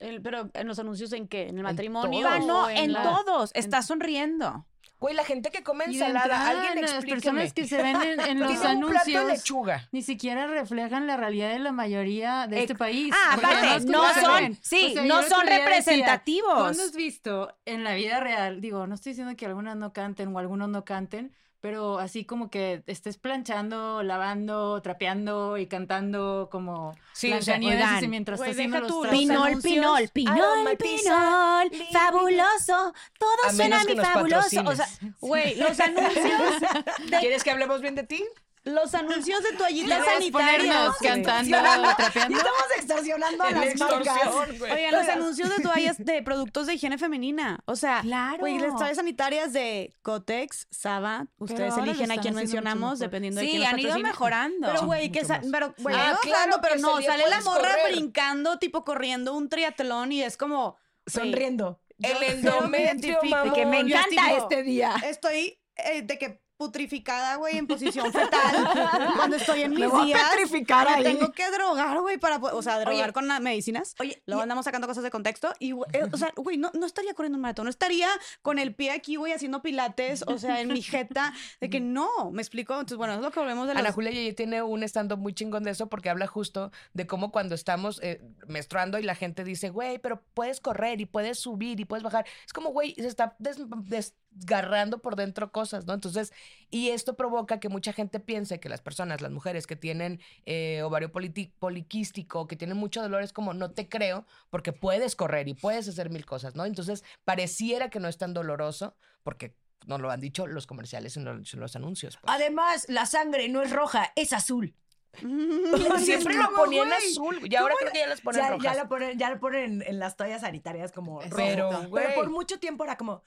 El- pero en los anuncios en qué? ¿En el En matrimonio? todos. Ah, no, o en la- todos, está sonriendo. Güey, la gente que come ensalada, alguien las explíqueme. personas que se ven en, en los Tiene un anuncios lechuga. ni siquiera reflejan la realidad de la mayoría de este país. Ah, aparte, no son- saben, sí, no son decía, representativos. ¿Cuándo has visto en la vida real? Digo, no estoy diciendo que algunas no canten o algunos no canten, pero así como que estés planchando, lavando, trapeando y cantando como Sí, o sea, Blancanieves, oigan, y mientras güey, estás haciendo los tú, los trapos. Pinol, pinol, pinol, pinol, fabuloso, todo A suena a nos fabuloso. O sea. Güey, los anuncios, ¿Quieres que hablemos bien de ti? Los anuncios de toallitas sanitarias. cantando, trapeando. Estamos extorsionando a las marcas. Oigan, los anuncios de toallas de productos de higiene femenina. O sea, Claro. güey, las toallas sanitarias de Cotex, Saba, ustedes eligen a quién mencionamos, dependiendo de sí, quién los han ido mejorando. Pero, güey, que pero, güey, Ah, no, claro, pero que no, sale la morra correr. brincando, tipo corriendo un triatlón y es como, Sonriendo. El endometrio, identifico. mamón. De que me encanta este día. Estoy eh, de que putrificada, güey, en posición fetal cuando estoy en mis Me voy a días. petrificar me ahí. tengo que drogar, güey, para, o sea, drogar Oye, con las medicinas. Oye, Luego y- andamos sacando cosas de contexto y, güey, eh, o sea, güey, no, no estaría corriendo un maratón, no estaría con el pie aquí, güey, haciendo pilates, o sea, en mi jeta, de que no, me explico. Entonces, bueno, es lo que volvemos de los... Ana Julia Yeye tiene un stand-up muy chingón de eso porque habla justo de cómo cuando estamos eh, menstruando y la gente dice, güey, pero puedes correr y puedes subir y puedes bajar. Es como, güey, se está des- desgarrando por dentro cosas, ¿no? Entonces, y esto provoca que mucha gente piense que las personas, las mujeres que tienen eh, ovario poliquístico, que tienen mucho dolor, es como, no te creo porque puedes correr y puedes hacer mil cosas, ¿no? Entonces, pareciera que no es tan doloroso porque nos lo han dicho los comerciales en los, en los anuncios. pues. Además, la sangre no es roja, es azul. Siempre lo ¿Cómo, ponían güey? azul. Y ahora creo que ya las ponen Ya, rojas. ya lo ponen, ya lo ponen en las toallas sanitarias como rojo. Pero, Pero por mucho tiempo era como...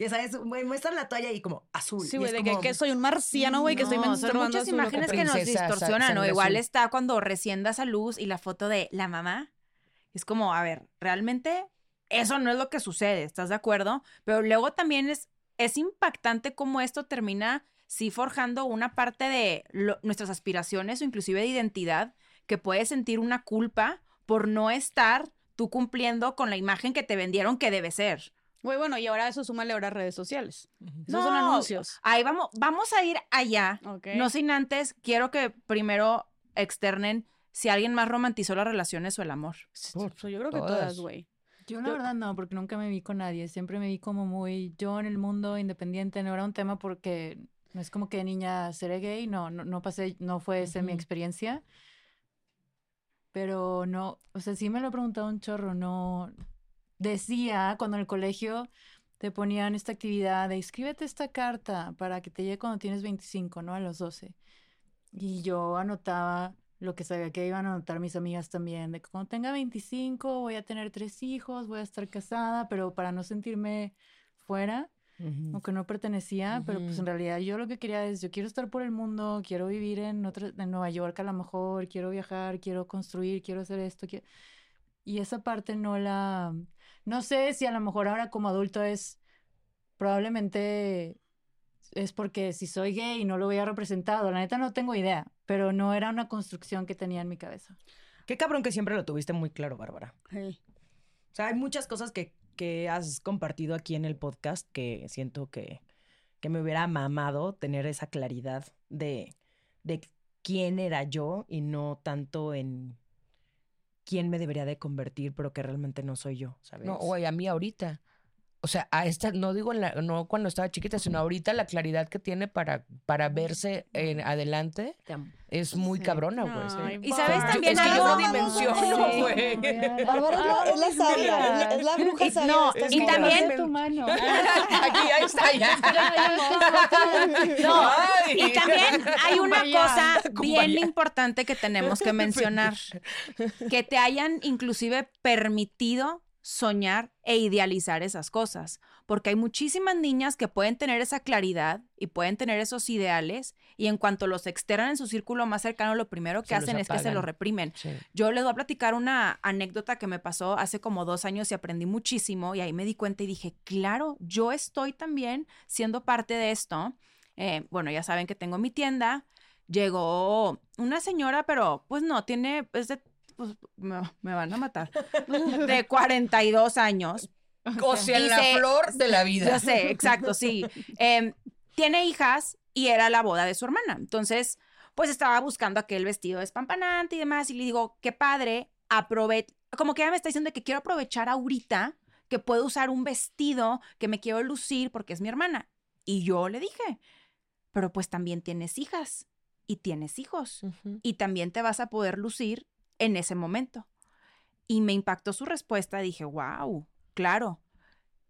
Ya sabes, güey, muestran la toalla y como azul. Sí, güey, de que, como- que soy un marciano, güey, que estoy No, son menstruando. muchas azul, o que- imágenes que nos distorsionan, ¿no? Igual azul. está cuando recién das a luz y la foto de la mamá. Es como, a ver, realmente eso no es lo que sucede, ¿estás de acuerdo? Pero luego también es, es impactante cómo esto termina, sí, forjando una parte de lo- nuestras aspiraciones o inclusive de identidad, que puedes sentir una culpa por no estar tú cumpliendo con la imagen que te vendieron que debe ser. Güey, bueno, y ahora eso súmale ahora redes sociales. Esos No, son anuncios. Ahí vamos, vamos a ir allá. Ok. No sin antes, quiero que primero externen si alguien más romantizó las relaciones o el amor. Yo creo que todas. güey. Yo la verdad no, porque nunca me vi con nadie. Siempre me vi como muy yo en el mundo independiente. No era un tema porque no es como que niña seré gay. No, no, no pasé, no fue esa mi experiencia. Pero no, o sea, sí me lo he preguntado un chorro. No decía cuando en el colegio te ponían esta actividad de escríbete esta carta para que te llegue cuando tienes 25, ¿no? A los 12. Y yo anotaba lo que sabía que iban a anotar mis amigas también, de que cuando tenga 25 voy a tener tres hijos, voy a estar casada, pero para no sentirme fuera Ujú. o que no pertenecía, pero pues en realidad yo lo que quería es, yo quiero estar por el mundo, quiero vivir en, otra, en Nueva York a lo mejor, quiero viajar, quiero construir, quiero hacer esto. quiero- Y esa parte no la, no sé si a lo mejor ahora como adulto es probablemente es porque si soy gay no lo había representado. La neta no tengo idea, pero no era una construcción que tenía en mi cabeza. Qué cabrón que siempre lo tuviste muy claro, Bárbara. Sí. O sea, hay muchas cosas que, que has compartido aquí en el podcast que siento que, que me hubiera mamado tener esa claridad de, de quién era yo y no tanto en quién me debería de convertir, pero que realmente no soy yo, ¿sabes? No, güey, a mí ahorita. O sea, a esta, no digo en la, no cuando estaba chiquita, sino ahorita la claridad que tiene para, para verse en adelante es muy Sí. cabrona, güey. Y sabes también es que yo no dimensiono, Sí. güey. Bárbara es la, es la sabia, es la, es la bruja Y- sabia. no, y también- tu mano. Aquí ya está, ya. No, y también hay una cosa bien importante que tenemos que mencionar, que te hayan inclusive permitido soñar e idealizar esas cosas, porque hay muchísimas niñas que pueden tener esa claridad y pueden tener esos ideales y en cuanto los externan en su círculo más cercano, lo primero que Se los hacen es que se apagan. lo reprimen. Sí. Yo les voy a platicar una anécdota que me pasó hace como dos años y aprendí muchísimo y ahí me di cuenta y dije, claro, yo estoy también siendo parte de esto. Eh, bueno, ya saben que tengo mi tienda. Llegó una señora, pero pues no, tiene, es de, pues me, me van a matar, de 42 años. O sea, en la flor de la vida. Yo sé, exacto, sí. Em, tiene hijas y era la boda de su hermana. Entonces, pues estaba buscando aquel vestido espampanante y demás. Y le digo, qué padre, aprovecha. Como que ella me está diciendo que quiero aprovechar ahorita que puedo usar un vestido que me quiero lucir porque es mi hermana. Y yo le dije, pero pues también tienes hijas y tienes hijos y también te vas a poder lucir en ese momento. Y me impactó su respuesta, dije, wow, claro.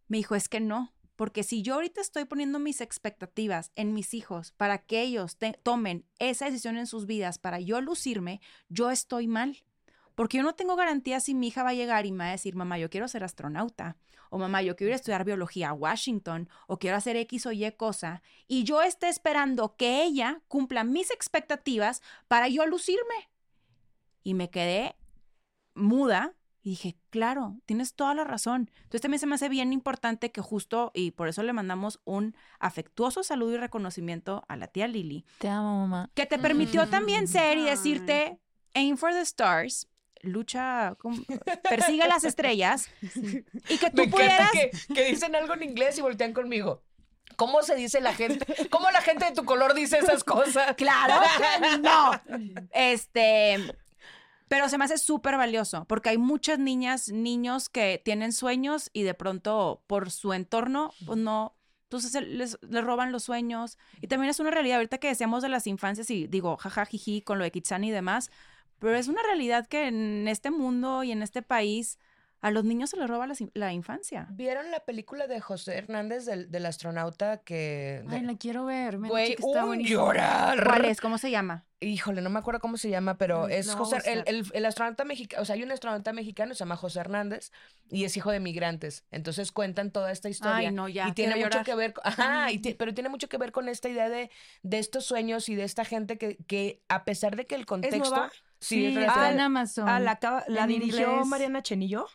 Me dijo, es que no, porque si yo ahorita estoy poniendo mis expectativas en mis hijos para que ellos tomen esa decisión en sus vidas para yo lucirme, yo estoy mal. Porque yo no tengo garantía si mi hija va a llegar y me va a decir, mamá, yo quiero ser astronauta. O mamá, yo quiero ir a estudiar biología a Washington. O quiero hacer X o Y cosa. Y yo esté esperando que ella cumpla mis expectativas para yo lucirme. Y me quedé muda y dije, claro, tienes toda la razón. Entonces también se me hace bien importante que justo, y por eso le mandamos un afectuoso saludo y reconocimiento a la tía Lili, Te amo, mamá. que te permitió también ser y decirte, aim for the stars, lucha, con- persigue las estrellas, y que tú Me pudieras... que, que dicen algo en inglés y voltean conmigo. ¿Cómo se dice la gente? ¿Cómo la gente de tu color dice esas cosas? Claro que no. Este, pero se me hace súper valioso porque hay muchas niñas, niños que tienen sueños y de pronto por su entorno, pues no. Entonces se- les, roban los sueños. Y también es una realidad, ahorita que decíamos de las infancias y digo, jaja, jiji, con lo de Kitsani y demás, pero es una realidad que en este mundo y en este país a los niños se les roba la, infancia. ¿Vieron la película de José Hernández del, del astronauta que... Ay, la quiero ver. Me Güey, que está un llorar. ¿Cuál es? ¿Cómo se llama? Híjole, no me acuerdo cómo se llama, pero es José, el, buscar. el, el astronauta mexicano, o sea, hay un astronauta mexicano, se llama José Hernández, y es hijo de migrantes. Entonces cuentan toda esta historia. Ay, no, ya, Y tiene mucho llorar. que ver, co- ajá, y pero tiene mucho que ver con esta idea de, de estos sueños y de esta gente que, que a pesar de que el contexto... nueva? Sí, Sí, es está en Amazon. Ah, la, la dirigió inglés. Mariana Chenillo.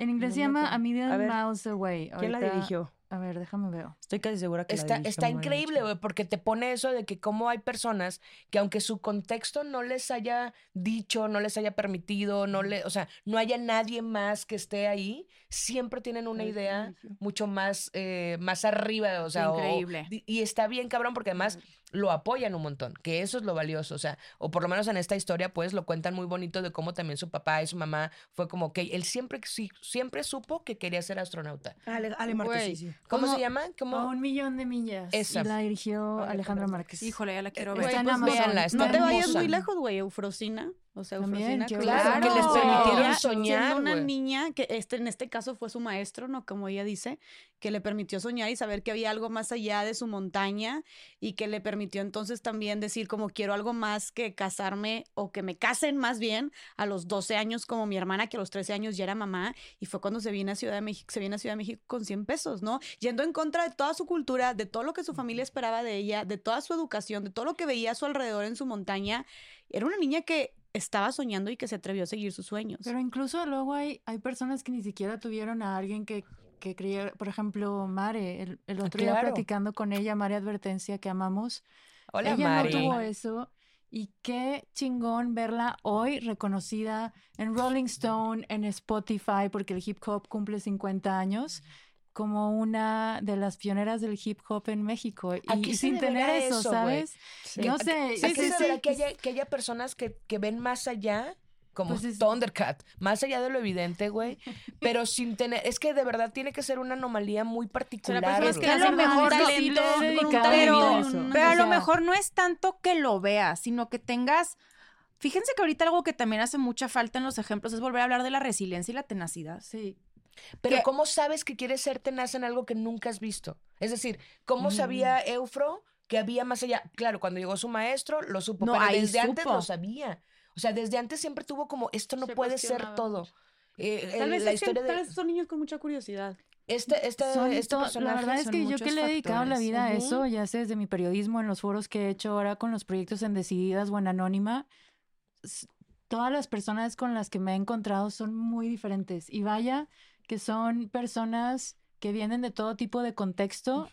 En inglés No se llama. A Million ver, Miles Away. ¿Quién la Ahorita- dirigió? A ver, déjame ver. Estoy casi segura que la Está, dirigió está Mariana increíble, güey, porque te pone eso de que cómo hay personas que aunque su contexto no les haya dicho, no les haya permitido, no le, o sea, no haya nadie más que esté ahí, siempre tienen una idea mucho más, eh, más arriba, o sea, Increíble. y está bien cabrón porque además lo apoyan un montón, que eso es lo valioso, o sea, o por lo menos en esta historia pues lo cuentan muy bonito de cómo también su papá y su mamá fue como que él siempre, sí- siempre supo que quería ser astronauta. Ale, Ale Güey, sí, sí. ¿Cómo ¿Cómo? se llama? ¿Cómo? A un millón de millas. Esa. Y la dirigió Alejandra Márquez. Híjole, ya la quiero Está ver. en pues, Amazon. véanla, está No te vayas muy lejos, güey. Eufrosina. O sea, También, Eufrosina. Claro, que les permitieron soñar, una niña, que este, en este caso fue su maestro, ¿no? Como ella dice, que le permitió soñar y saber que había algo más allá de su montaña y que le permitió entonces también decir como quiero algo más que casarme o que me casen más bien a los 12 años como mi hermana que a los 13 años ya era mamá y fue cuando se viene a Ciudad de México, se viene a Ciudad de México con 100 pesos, ¿no? Yendo en contra de toda su cultura, de todo lo que su familia esperaba de ella, de toda su educación, de todo lo que veía a su alrededor en su montaña. Era una niña que estaba soñando y que se atrevió a seguir sus sueños. Pero incluso luego hay, hay personas que ni siquiera tuvieron a alguien que que creía, por ejemplo, Mare, el, el otro día claro. platicando con ella, Mare Advertencia, que amamos. Hola, ella Mari. no tuvo eso. Y qué chingón verla hoy reconocida en Rolling Stone, en Spotify, porque el hip hop cumple 50 años, como una de las pioneras del hip hop en México. ¿A Y sin tener eso? ¿sabes? No sé. ¿A es sí, deberá que haya, que haya personas que, que ven más allá? Como Pues es- Thundercat, más allá de lo evidente, güey, pero sin tener, es que de verdad tiene que ser una anomalía muy particular. güey. que a lo mejor talento, sí Pero, pero a lo mejor no es tanto que lo veas, sino que tengas. Fíjense que ahorita algo que también hace mucha falta en los ejemplos es volver a hablar de la resiliencia y la tenacidad. Sí. Pero ¿cómo sabes que quieres ser tenaz en algo que nunca has visto? Es decir, ¿cómo sabía Eufro que había más allá? Claro, cuando llegó su maestro, lo supo, No, pero ahí desde antes lo sabía. O sea, desde antes siempre tuvo como, esto no Se puede ser todo. Eh, Tal el- vez, la es que- historia tal de... vez son niños con mucha curiosidad. Este, este, Son este la verdad es que yo que le he dedicado la vida a eso, ya sé desde mi periodismo, en los foros que he hecho ahora con los proyectos en Decididas o en Anónima, todas las personas con las que me he encontrado son muy diferentes. Y vaya que son personas que vienen de todo tipo de contexto.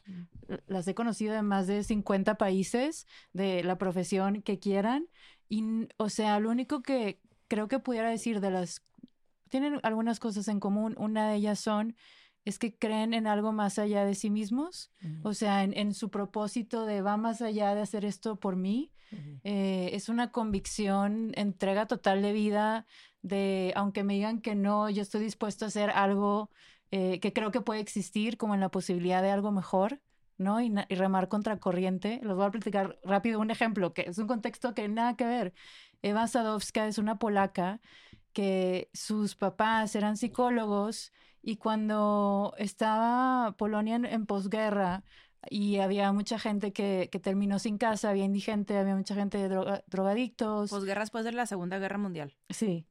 Las he conocido de más de 50 países, de la profesión que quieran. Y, o sea, lo único que creo que pudiera decir de las... Tienen algunas cosas en común. Una de ellas son es que creen en algo más allá de sí mismos, o sea, en, en su propósito de va más allá de hacer esto por mí. Eh, es una convicción, entrega total de vida, de aunque me digan que no, yo estoy dispuesto a hacer algo eh, que creo que puede existir, como en la posibilidad de algo mejor. ¿no? Y, y remar contra corriente. Les voy a platicar rápido un ejemplo, que es un contexto que nada que ver. Eva Sadowska es una polaca que sus papás eran psicólogos y cuando estaba Polonia en posguerra y había mucha gente que, que terminó sin casa, había indigente, había mucha gente de droga- drogadictos. Posguerra después de la Segunda Guerra Mundial. Sí.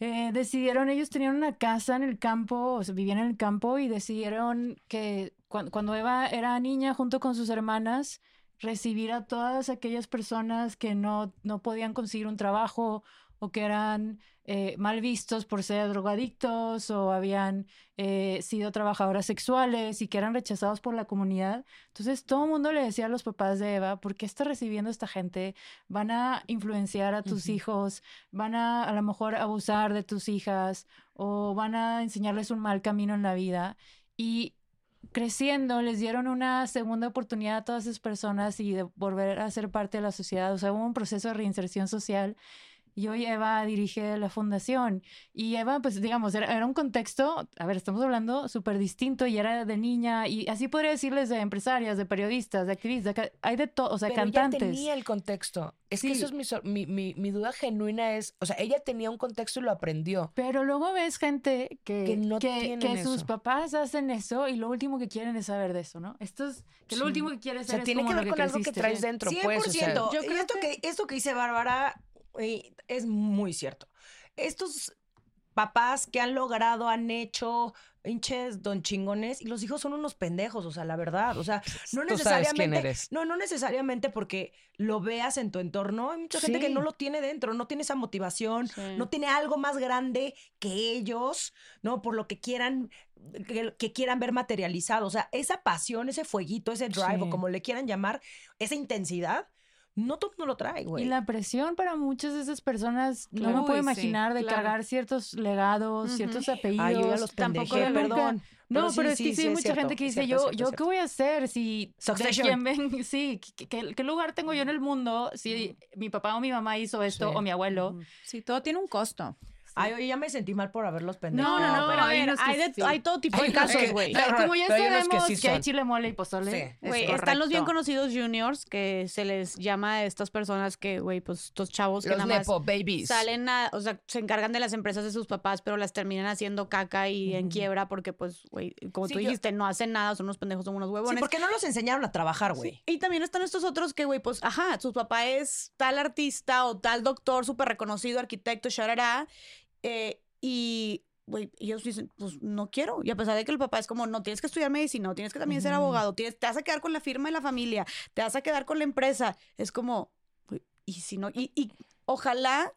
Eh, decidieron, ellos tenían una casa en el campo, o sea, vivían en el campo y decidieron que cuan- cuando Eva era niña junto con sus hermanas, recibir a todas aquellas personas que no, no podían conseguir un trabajo o que eran eh, mal vistos por ser drogadictos o habían eh, sido trabajadoras sexuales y que eran rechazados por la comunidad. Entonces todo el mundo le decía a los papás de Eva, ¿por qué está recibiendo esta gente? Van a influenciar a tus hijos, van a a lo mejor abusar de tus hijas o van a enseñarles un mal camino en la vida. Y creciendo les dieron una segunda oportunidad a todas esas personas y de volver a ser parte de la sociedad. O sea, hubo un proceso de reinserción social. Y hoy Eva dirige la fundación. Y Eva, pues digamos, era, era un contexto, a ver, estamos hablando súper distinto y era de niña. Y así podría decirles de empresarias, de periodistas, de activistas, hay de todo, o sea, Pero cantantes. ella tenía el contexto. Es que eso es mi, mi, mi, mi duda genuina es, o sea, ella tenía un contexto y lo aprendió. Pero luego ves gente que, Que no que, tienen que sus eso. papás hacen eso y lo último que quieren es saber de eso, ¿no? Esto es que lo último que quieres O sea, hacer tiene es que ver lo con algo que traes dentro, 100%. pues. O sea, Yo creo creo esto que... esto que dice Bárbara es muy cierto. Estos papás que han logrado, han hecho hinches don chingones y los hijos son unos pendejos, o sea, la verdad, o sea, no Tú sabes quién necesariamente eres. no no necesariamente porque lo veas en tu entorno, hay mucha gente que no lo tiene dentro, no tiene esa motivación, Sí. no tiene algo más grande que ellos, ¿no? Por lo que quieran que, que quieran ver materializado, o sea, esa pasión, ese fueguito, ese drive o como le quieran llamar, esa intensidad, no todo el mundo lo trae, güey. Y la presión para muchas de esas personas, no me puedo sí, imaginar de claro. cargar ciertos legados, ciertos apellidos. Ay, yo ya los tampoco nunca- perdón. No, Pero pero, sí, es sí, que sí, sí, hay mucha cierto, gente que dice, cierto, yo, es yo cierto, qué voy a hacer si de Succession. quién ven, sí, ¿qué, qué- qué lugar tengo yo en el mundo si mi papá o mi mamá hizo esto Sí. o mi abuelo? Sí, todo tiene un costo. Ay, oye, ya me sentí mal por haberlos pendejado. No, no, no, pero a hay ver, hay, de- sí. hay todo tipo de casos, güey. Como ya que sabemos sí que, hay chile mole y pozole. Sí. es están los bien conocidos juniors que se les llama a estas personas que, güey, pues estos chavos que nada más Nepo Babies. salen a, o sea, se encargan de las empresas de sus papás, pero las terminan haciendo caca y en quiebra porque, pues, güey, como Sí, tú yo- dijiste, no hacen nada, son unos pendejos, son unos Sí, huevones. porque no los enseñaron a trabajar, güey. Y también están estos otros que, güey, pues, ajá, su papá es tal artista o tal doctor súper reconocido, arquitecto, sharará, eh, y, güey, ellos dicen, pues, no quiero. Y a pesar de que el papá es como, no, tienes que estudiar medicina, o tienes que también ser abogado, tienes, te vas a quedar con la firma de la familia, te vas a quedar con la empresa. Es como, y si no, y, y ojalá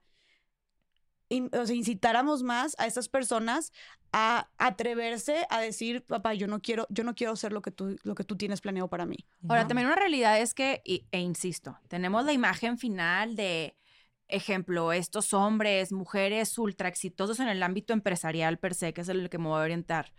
in- o sea, incitáramos más a estas personas a atreverse a decir, papá, yo no quiero, yo no quiero hacer lo que tú, lo que tú tienes planeado para mí. Ahora, también una realidad es que, e insisto, tenemos la imagen final de, ejemplo, estos hombres, mujeres ultra exitosos en el ámbito empresarial per se, que es el que me voy a orientar.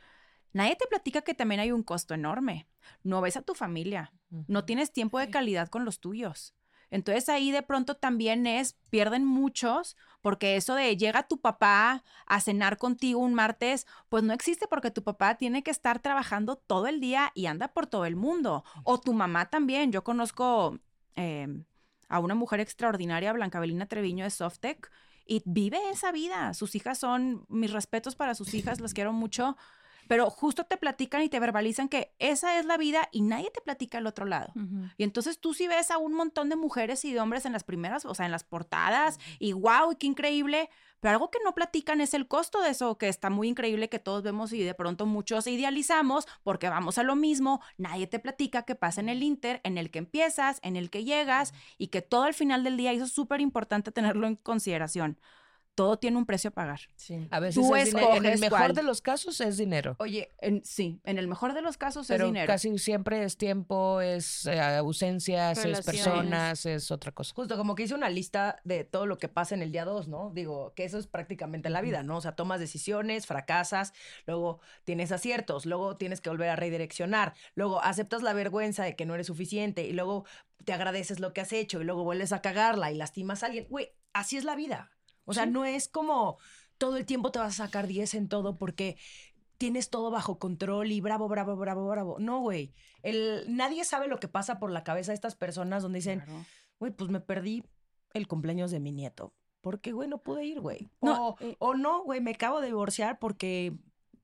Nadie te platica que también hay un costo enorme. No ves a tu familia, no tienes tiempo de calidad con los tuyos. Entonces ahí de pronto también es, pierden muchos, porque eso de llega tu papá a cenar contigo un martes, pues no existe porque tu papá tiene que estar trabajando todo el día y anda por todo el mundo. O tu mamá también. Yo conozco eh, a una mujer extraordinaria, Blanca Belina Treviño de Softec, y vive esa vida. Sus hijas son, mis respetos para sus hijas, las quiero mucho. Pero justo te platican y te verbalizan que esa es la vida y nadie te platica el otro lado. Y entonces tú sí ves a un montón de mujeres y de hombres en las primeras, o sea, en las portadas, y wow, y qué increíble. Pero algo que no platican es el costo de eso, que está muy increíble que todos vemos y de pronto muchos idealizamos porque vamos a lo mismo. Nadie te platica que pasa en el Inter, en el que empiezas, en el que llegas, y que todo al final del día, y eso es súper importante tenerlo en consideración. Todo tiene un precio a pagar. Sí. A veces Tú es dinero. En el escoges mejor cuál. de los casos es dinero. Oye, En- sí, en el mejor de los casos Pero es dinero. casi siempre es tiempo, es eh, ausencias, es personas, es otra cosa. Justo como que hice una lista de todo lo que pasa en el día 2, ¿no? Digo, que eso es prácticamente la vida, ¿no? O sea, tomas decisiones, fracasas, luego tienes aciertos, luego tienes que volver a redireccionar, luego aceptas la vergüenza de que no eres suficiente y luego te agradeces lo que has hecho y luego vuelves a cagarla y lastimas a alguien. Güey, así es la vida. O sea, no es como todo el tiempo te vas a sacar 10 en todo porque tienes todo bajo control y bravo, bravo, bravo, bravo. No, güey. El, nadie sabe lo que pasa por la cabeza de estas personas donde dicen, güey, pues me perdí el cumpleaños de mi nieto. Porque, güey, no pude ir, güey. No, o, o no, güey, me acabo de divorciar porque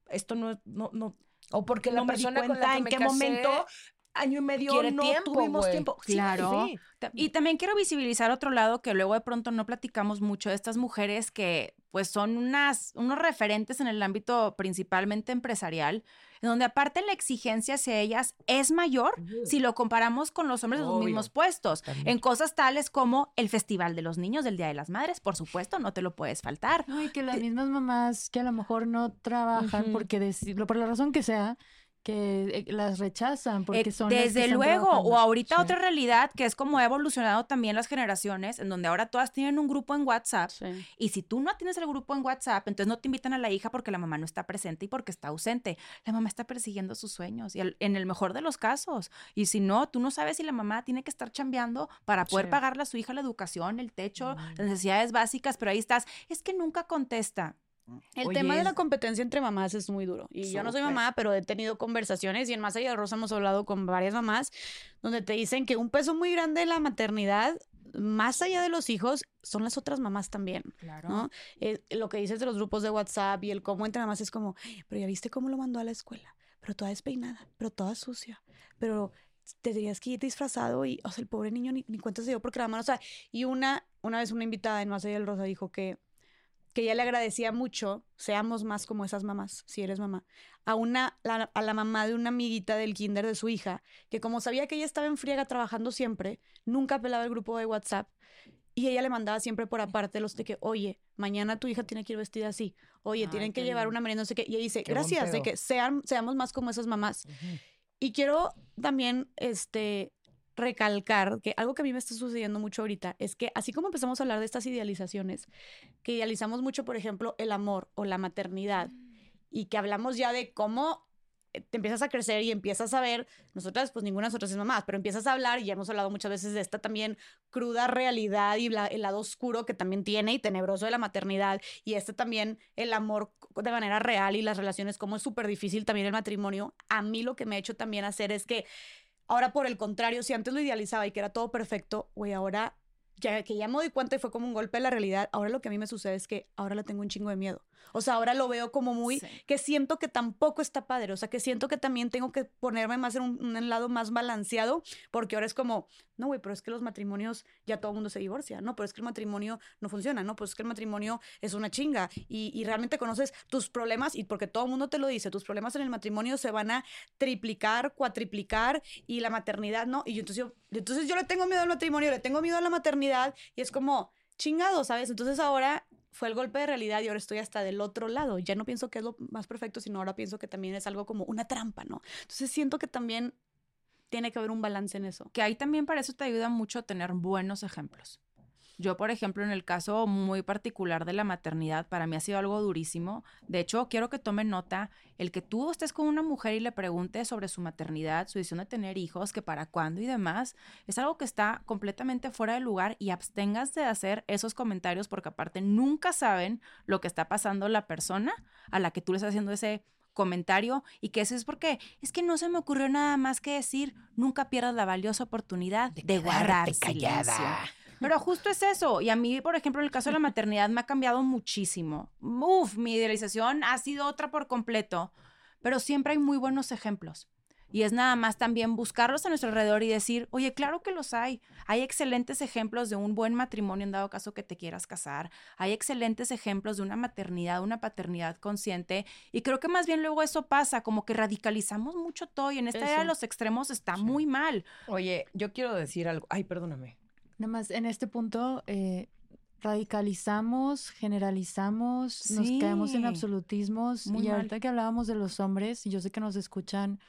esto no, no, no, O porque la no me di con cuenta la que en me qué casé momento, año y medio, quiere no tiempo, tuvimos tiempo. Sí, Claro. sí. Y también quiero visibilizar otro lado que luego de pronto no platicamos mucho de estas mujeres que pues son unas, unos referentes en el ámbito principalmente empresarial, en donde aparte la exigencia hacia ellas es mayor si lo comparamos con los hombres de los mismos puestos, También. en cosas tales como el Festival de los Niños del Día de las Madres, por supuesto, no te lo puedes faltar. No, y que las mismas mamás que a lo mejor no trabajan porque deci- por la razón que sea, que eh, las rechazan porque Eh, son las que Desde están luego, o ahorita Sí. otra realidad que es como ha evolucionado también las generaciones, en donde ahora todas tienen un grupo en WhatsApp Sí. y si tú no tienes el grupo en WhatsApp, entonces no te invitan a la hija porque la mamá no está presente y porque está ausente. La mamá está persiguiendo sus sueños y en el mejor de los casos. Y si no, tú no sabes si la mamá tiene que estar chambeando para poder Sí. pagarle a su hija la educación, el techo, las necesidades básicas, pero ahí estás. Es que nunca contesta. El Oye, tema de la competencia entre mamás es muy duro. Y yo no soy mamá, pero he tenido conversaciones y en Más Allá de Rosa hemos hablado con varias mamás donde te dicen que un peso muy grande de la maternidad, más allá de los hijos, son las otras mamás también. Claro. ¿no? Eh, lo que dices de los grupos de WhatsApp y el cómo entre mamás es como, pero ya viste cómo lo mandó a la escuela, pero toda despeinada, pero toda sucia, pero te tendrías que ir disfrazado y, o sea, el pobre niño ni, ni cuenta se dio porque la mamá, o sea, y una, una vez una invitada en Más Allá del Rosa dijo que que ella le agradecía mucho, seamos más como esas mamás, si eres mamá, a una la- a la mamá de una amiguita del kinder de su hija, que como sabía que ella estaba en friega trabajando siempre, nunca pelaba el grupo de WhatsApp y ella le mandaba siempre por aparte los de que, oye, mañana tu hija tiene que ir vestida así, oye, Ay, tienen que llevar una merienda, no sé qué, y ella dice, gracias, de que sean, seamos más como esas mamás. Y quiero también, este, recalcar que algo que a mí me está sucediendo mucho ahorita es que así como empezamos a hablar de estas idealizaciones, que idealizamos mucho, por ejemplo, el amor o la maternidad, y que hablamos ya de cómo eh, te empiezas a crecer y empiezas a ver, nosotras pues ninguna de nosotras es mamás, pero empiezas a hablar y ya hemos hablado muchas veces de esta también cruda realidad y la- el lado oscuro que también tiene y tenebroso de la maternidad y este también el amor de manera real y las relaciones como es súper difícil también el matrimonio. A mí lo que me ha hecho también hacer es que ahora por el contrario, si antes lo idealizaba y que era todo perfecto, güey, ahora ya que ya me doy cuenta y fue como un golpe de la realidad, ahora lo que a mí me sucede es que ahora le tengo un chingo de miedo. O sea, ahora lo veo como muy, Sí. que siento que tampoco está padre, o sea, que siento que también tengo que ponerme más en un, lado más balanceado, porque ahora es como, no, güey, pero es que los matrimonios ya todo el mundo se divorcia, no, pero es que el matrimonio no funciona, no, pues es que el matrimonio es una chinga y, y realmente conoces tus problemas y porque todo el mundo te lo dice, tus problemas en el matrimonio se van a triplicar, cuatriplicar y la maternidad, ¿no? Y yo, entonces, yo, entonces yo le tengo miedo al matrimonio, le tengo miedo a la maternidad y es como chingado, ¿sabes? Entonces ahora fue el golpe de realidad y ahora estoy hasta del otro lado. Ya no pienso que es lo más perfecto, sino ahora pienso que también es algo como una trampa, ¿no? Entonces siento que también tiene que haber un balance en eso. Que ahí también para eso te ayuda mucho tener buenos ejemplos. Yo, por ejemplo, en el caso muy particular de la maternidad, para mí ha sido algo durísimo. De hecho, quiero que tomen nota el que tú estés con una mujer y le preguntes sobre su maternidad, su decisión de tener hijos, que para cuándo y demás, es algo que está completamente fuera de lugar y absténganse de hacer esos comentarios porque aparte nunca saben lo que está pasando la persona a la que tú le estás haciendo ese comentario y que eso es porque es que no se me ocurrió nada más que decir, nunca pierdas la valiosa oportunidad de, guardar silencio. Pero justo es eso. Y a mí, por ejemplo, en el caso de la maternidad me ha cambiado muchísimo. Uf, mi idealización ha sido otra por completo. Pero siempre hay muy buenos ejemplos. Y es nada más también buscarlos a nuestro alrededor y decir, oye, claro que los hay. Hay excelentes ejemplos de un buen matrimonio en dado caso que te quieras casar. Hay excelentes ejemplos de una maternidad, una paternidad consciente. Y creo que más bien luego eso pasa, como que radicalizamos mucho todo y en esta era de los extremos está muy mal. Oye, yo quiero decir algo. Ay, perdóname. Nada más, en este punto, eh, radicalizamos, generalizamos, nos caemos en absolutismos. Muy y mal. ahorita que hablábamos de los hombres, y yo sé que nos escuchan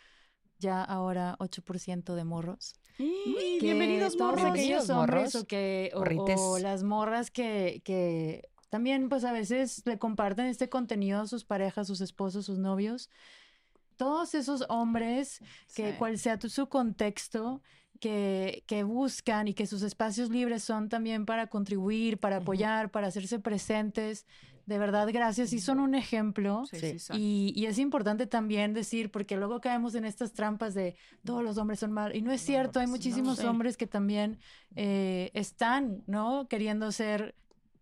ya ahora 8% de morros. Y bienvenidos, todos morros. aquellos hombres morros. o que o, Morrites. o las morras que, que también pues a veces le comparten este contenido a sus parejas, sus esposos, sus novios. Todos esos hombres que Sí. cual sea tu- su contexto que, que buscan y que sus espacios libres son también para contribuir, para apoyar, para hacerse presentes. De verdad, gracias. Y son un ejemplo. Sí, sí son. Y, y es importante también decir, porque luego caemos en estas trampas de todos los hombres son malos. Y no es cierto, hay muchísimos hombres que también eh, están, ¿no? Queriendo ser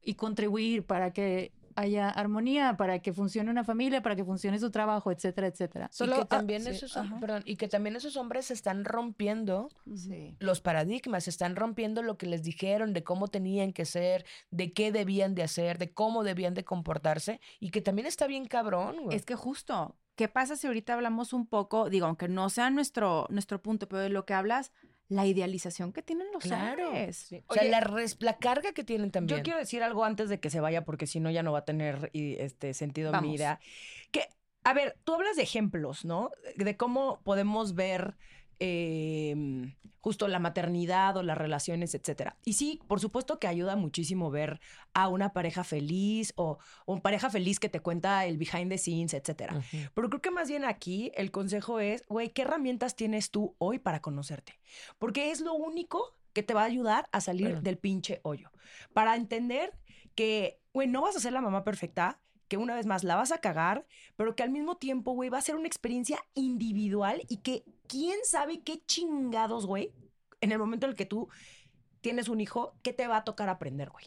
y contribuir para que haya armonía, para que funcione una familia, para que funcione su trabajo, etcétera, etcétera. y Solo- que ah, también sí, esos, ajá. perdón, y que también esos hombres están rompiendo Sí. los paradigmas, están rompiendo lo que les dijeron de cómo tenían que ser, de qué debían de hacer, de cómo debían de comportarse y que también está bien cabrón, güey. Es que justo, ¿qué pasa si ahorita hablamos un poco, digo, aunque no sea nuestro, nuestro punto, pero de lo que hablas, la idealización que tienen los Claro. hombres? Sí. O sea, Oye, la, res- la carga que tienen también. Yo quiero decir algo antes de que se vaya, porque si no ya no va a tener este sentido Vamos. mi idea. Que, a ver, tú hablas de ejemplos, ¿no? De cómo podemos ver eh, justo la maternidad o las relaciones, etcétera. Y sí, por supuesto que ayuda muchísimo ver a una pareja feliz o, o una pareja feliz que te cuenta el behind the scenes, etcétera. Pero creo que más bien aquí el consejo es, güey, ¿qué herramientas tienes tú hoy para conocerte? Porque es lo único que te va a ayudar a salir Perdón. del pinche hoyo. Para entender que, güey, no vas a ser la mamá perfecta, que una vez más la vas a cagar, pero que al mismo tiempo, güey, va a ser una experiencia individual y que quién sabe qué chingados, güey, en el momento en el que tú tienes un hijo, ¿qué te va a tocar aprender, güey?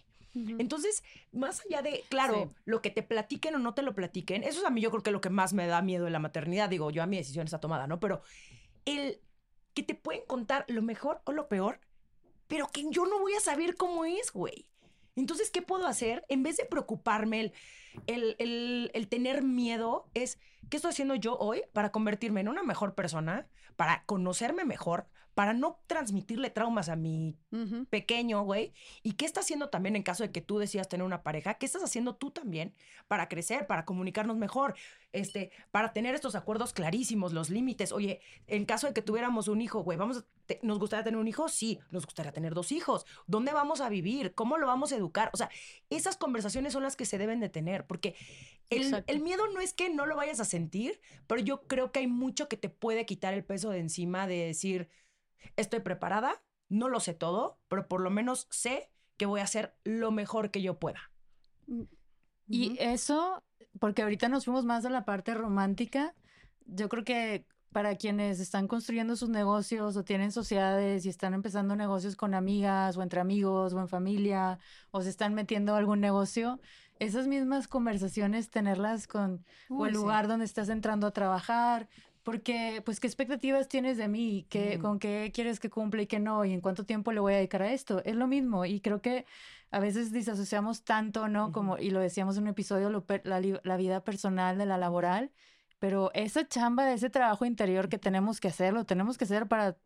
Entonces, más allá de, claro, Sí. lo que te platiquen o no te lo platiquen, eso es a mí yo creo que lo que más me da miedo de la maternidad. Digo, yo a mi decisión está tomada, ¿no? Pero el que te pueden contar lo mejor o lo peor, pero que yo no voy a saber cómo es, güey. Entonces, ¿qué puedo hacer? En vez de preocuparme, el, el, el- tener miedo, es, ¿qué estoy haciendo yo hoy para convertirme en una mejor persona? Para conocerme mejor, para no transmitirle traumas a mi pequeño, güey. ¿Y qué estás haciendo también en caso de que tú decidas tener una pareja? ¿Qué estás haciendo tú también para crecer, para comunicarnos mejor, este, para tener estos acuerdos clarísimos, los límites? Oye, en caso de que tuviéramos un hijo, güey, vamos, a te- ¿nos gustaría tener un hijo? Sí, nos gustaría tener dos hijos. ¿Dónde vamos a vivir? ¿Cómo lo vamos a educar? O sea, esas conversaciones son las que se deben de tener, porque el miedo no es que no lo vayas a sentir, pero yo creo que hay mucho que te puede quitar el peso de encima de decir, estoy preparada, no lo sé todo, pero por lo menos sé que voy a hacer lo mejor que yo pueda. Y eso, porque ahorita nos fuimos más a la parte romántica, yo creo que para quienes están construyendo sus negocios o tienen sociedades y están empezando negocios con amigas o entre amigos o en familia o se están metiendo a algún negocio, esas mismas conversaciones tenerlas con o el sí. lugar donde estás entrando a trabajar, porque pues qué expectativas tienes de mí, ¿Qué, con qué quieres que cumpla y qué no, y en cuánto tiempo le voy a dedicar a esto. Es lo mismo y creo que a veces disasociamos tanto, ¿no? Como, y lo decíamos en un episodio, lo la, la vida personal de la laboral, pero esa chamba de ese trabajo interior que tenemos que hacer, lo tenemos que hacer para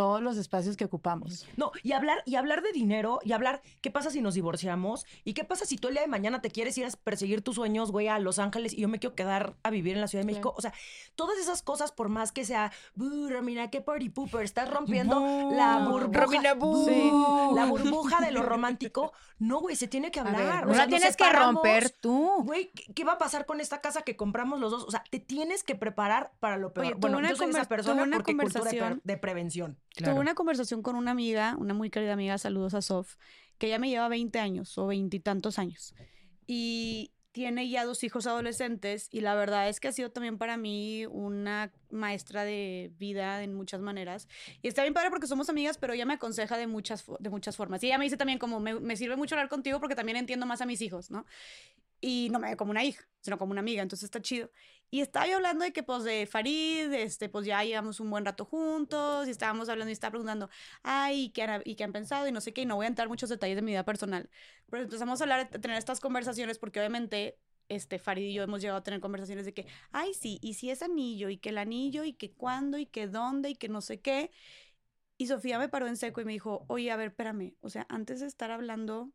todos los espacios que ocupamos. No, y hablar, y hablar de dinero, y hablar qué pasa si nos divorciamos, y qué pasa si tú el día de mañana te quieres ir a perseguir tus sueños, güey, a Los Ángeles, y yo me quiero quedar a vivir en la Ciudad de México. O sea, todas esas cosas, por más que sea, "Buh, Romina, qué party pooper, estás rompiendo la burbuja. Romina, buh. Sí, la burbuja de lo romántico. No, güey, se tiene que hablar. ver, O no sea, la tienes que romper tú. Güey, ¿qué, qué va a pasar con esta casa que compramos los dos? O sea, te tienes que preparar para lo peor. Oye, bueno, una yo soy esa persona porque cultura de, conversación- pre- de prevención. Claro. Tuve una conversación con una amiga, una muy querida amiga, saludos a Sof, que ella me lleva 20 años o veintitantos años. Y tiene ya dos hijos adolescentes y la verdad es que ha sido también para mí una maestra de vida en muchas maneras. Y está bien padre porque somos amigas, pero ella me aconseja de muchas, de muchas formas. Y ella me dice también como, me, me sirve mucho hablar contigo porque también entiendo más a mis hijos, ¿no? Y no me ve como una hija, sino como una amiga, entonces está chido. Y estaba yo hablando de que, pues, de Farid, este, pues ya llevamos un buen rato juntos, y estábamos hablando y estaba preguntando, ay, ¿y qué, han, ¿y qué han pensado? Y no sé qué, y no voy a entrar en muchos detalles de mi vida personal. Pero empezamos a hablar, a tener estas conversaciones, porque obviamente, este, Farid y yo hemos llegado a tener conversaciones de que, ay, sí, y si es anillo, y que el anillo, y que cuándo, y que dónde, y que no sé qué. Y Sofía me paró en seco y me dijo, oye, a ver, espérame, o sea, antes de estar hablando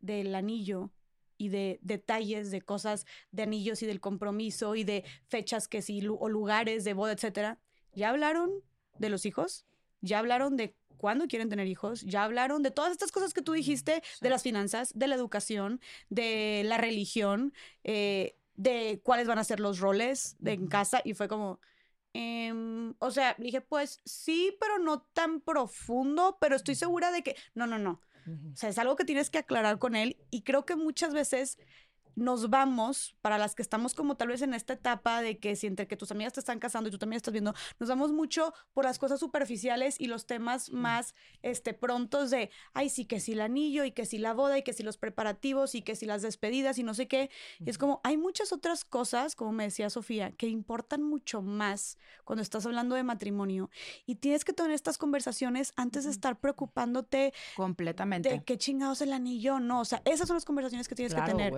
del anillo y de detalles de cosas de anillos y del compromiso y de fechas que sí o lugares de boda, etcétera. ¿Ya hablaron de los hijos? ¿Ya hablaron de cuándo quieren tener hijos? ¿Ya hablaron de todas estas cosas que tú dijiste de las finanzas, de la educación, de la religión, eh, de cuáles van a ser los roles de en casa? Y fue como, em, o sea, dije, pues sí, pero no tan profundo, pero estoy segura de que, no, no, no. O sea, es algo que tienes que aclarar con él y creo que muchas veces nos vamos, para las que estamos como tal vez en esta etapa de que si entre que tus amigas te están casando y tú también estás viendo, nos vamos mucho por las cosas superficiales y los temas más este, prontos de, ay, sí, que si el anillo y que si la boda y que si los preparativos y que si las despedidas y no sé qué. Y es como, hay muchas otras cosas, como me decía Sofía, que importan mucho más cuando estás hablando de matrimonio y tienes que tener estas conversaciones antes de estar preocupándote Completamente. de qué chingados el anillo, no, o sea, esas son las conversaciones que tienes que tener.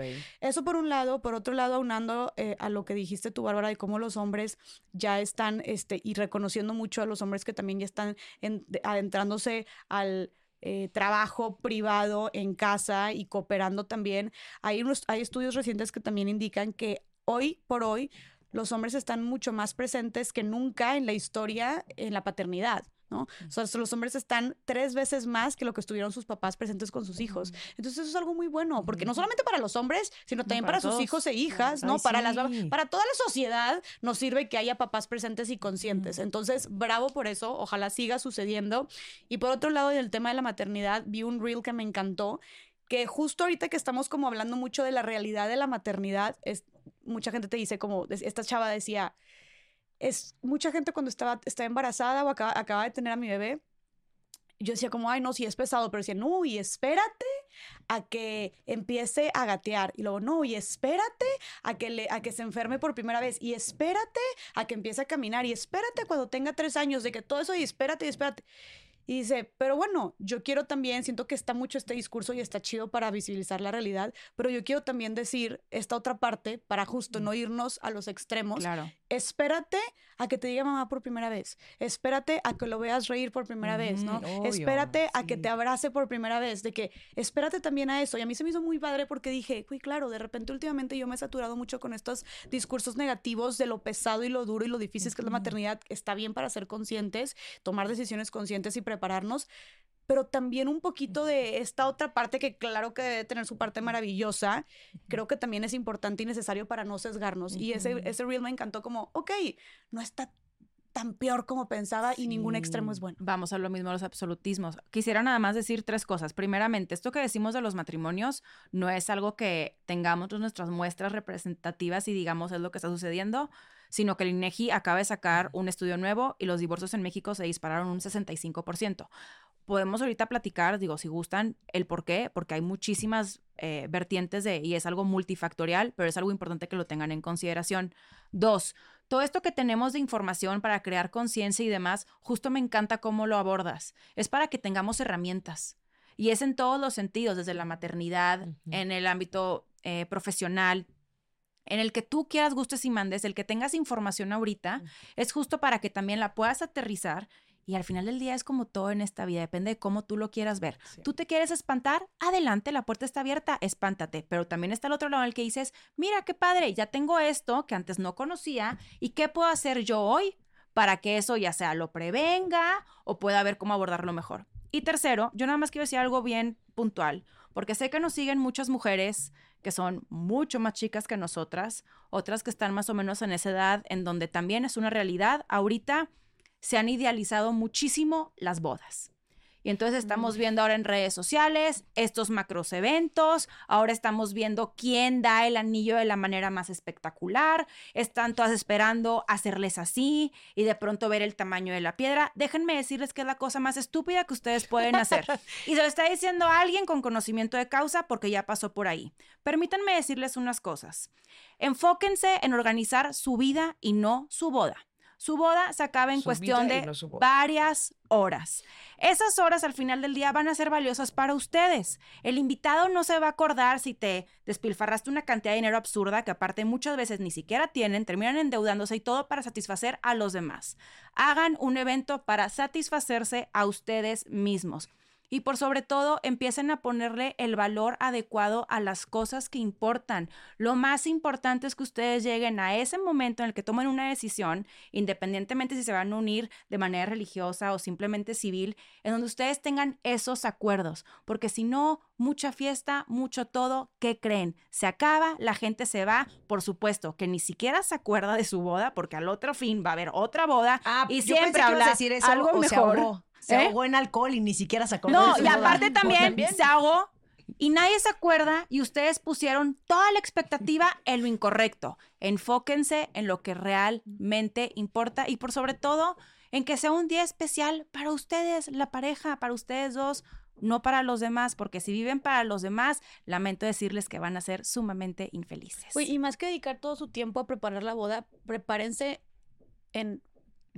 Eso por un lado, por otro lado, aunando eh, a lo que dijiste tú, Bárbara, de cómo los hombres ya están, este, y reconociendo mucho a los hombres que también ya están en- de- adentrándose al eh, trabajo privado en casa y cooperando también. Hay, unos, hay estudios recientes que también indican que hoy por hoy los hombres están mucho más presentes que nunca en la historia en la paternidad. ¿No? O sea, los hombres están tres veces más que lo que estuvieron sus papás presentes con sus hijos. Entonces eso es algo muy bueno, porque no solamente para los hombres, sino también para, para sus hijos e hijas, ¿no? Ay, para las para toda la sociedad nos sirve que haya papás presentes y conscientes. Entonces, bravo por eso, ojalá siga sucediendo. Y por otro lado, en el tema de la maternidad, vi un reel que me encantó, que justo ahorita que estamos como hablando mucho de la realidad de la maternidad, es, mucha gente te dice como, esta chava decía, es mucha gente cuando estaba, está embarazada o acaba, acaba de tener a mi bebé, yo decía como, ay, no, sí es pesado, pero decía, no, y espérate a que empiece a gatear. Y luego, no, y espérate a que, le, a que se enferme por primera vez. Y espérate a que empiece a caminar. Y espérate cuando tenga tres años de que todo eso, y espérate, y espérate. Y dice, pero bueno, yo quiero también, siento que está mucho este discurso y está chido para visibilizar la realidad, pero yo quiero también decir esta otra parte para justo no irnos a los extremos. Claro. Espérate a que te diga mamá por primera vez. Espérate a que lo veas reír por primera vez, ¿no? Ujú, obvio, espérate a que sí. te abrace por primera vez, de que espérate también a eso. Y a mí se me hizo muy padre porque dije, uy, claro, de repente últimamente yo me he saturado mucho con estos discursos negativos de lo pesado y lo duro y lo difícil que es la maternidad. Está bien para ser conscientes, tomar decisiones conscientes y prepararnos, pero también un poquito de esta otra parte que claro que debe tener su parte maravillosa, creo que también es importante y necesario para no sesgarnos. Y ese, ese reel me encantó como, ok, no está tan peor como pensaba y ningún extremo es bueno. Vamos a lo mismo, los absolutismos. Quisiera nada más decir tres cosas. Primeramente, esto que decimos de los matrimonios no es algo que tengamos nuestras muestras representativas y digamos es lo que está sucediendo, sino que el INEGI acaba de sacar un estudio nuevo y los divorcios en México se dispararon un 65%. Podemos ahorita platicar, digo, si gustan, el por qué, porque hay muchísimas eh, vertientes de, y es algo multifactorial, pero es algo importante que lo tengan en consideración. Dos, todo esto que tenemos de información para crear conciencia y demás, justo me encanta cómo lo abordas. Es para que tengamos herramientas. Y es en todos los sentidos, desde la maternidad, en el ámbito eh, profesional, en el que tú quieras, gustes y mandes, el que tengas información ahorita, es justo para que también la puedas aterrizar Y al final del día es como todo en esta vida, depende de cómo tú lo quieras ver. Tú te quieres espantar, adelante, la puerta está abierta, espántate. Pero también está el otro lado en el que dices, mira qué padre, ya tengo esto que antes no conocía y qué puedo hacer yo hoy para que eso ya sea lo prevenga o pueda ver cómo abordarlo mejor. Y tercero, yo nada más quiero decir algo bien puntual, porque sé que nos siguen muchas mujeres que son mucho más chicas que nosotras, otras que están más o menos en esa edad en donde también es una realidad. Ahorita se han idealizado muchísimo las bodas. Y entonces estamos viendo ahora en redes sociales estos macros eventos, ahora estamos viendo quién da el anillo de la manera más espectacular, están todas esperando hacerles así y de pronto ver el tamaño de la piedra. Déjenme decirles que es la cosa más estúpida que ustedes pueden hacer. Y se lo está diciendo alguien con conocimiento de causa porque ya pasó por ahí. Permítanme decirles unas cosas. Enfóquense en organizar su vida y no su boda. Su boda se acaba en Su cuestión de no varias horas. Esas horas al final del día van a ser valiosas para ustedes. El invitado no se va a acordar si te despilfarraste una cantidad de dinero absurda que aparte muchas veces ni siquiera tienen, terminan endeudándose y todo para satisfacer a los demás. Hagan un evento para satisfacerse a ustedes mismos. Y por sobre todo, empiecen a ponerle el valor adecuado a las cosas que importan. Lo más importante es que ustedes lleguen a ese momento en el que tomen una decisión, independientemente si se van a unir de manera religiosa o simplemente civil, en donde ustedes tengan esos acuerdos. Porque si no, mucha fiesta, mucho todo, ¿qué creen? Se acaba, la gente se va, por supuesto, que ni siquiera se acuerda de su boda, porque al otro fin va a haber otra boda Ah, y siempre habla decir eso, algo mejor. Se ¿Eh? ahogó en alcohol y ni siquiera se acordó No, de su y boda. aparte también, también. se ahogó y nadie se acuerda y ustedes pusieron toda la expectativa en lo incorrecto. Enfóquense en lo que realmente importa y por sobre todo en que sea un día especial para ustedes, la pareja, para ustedes dos, no para los demás, porque si viven para los demás, lamento decirles que van a ser sumamente infelices. Güey, y más que dedicar todo su tiempo a preparar la boda, prepárense en,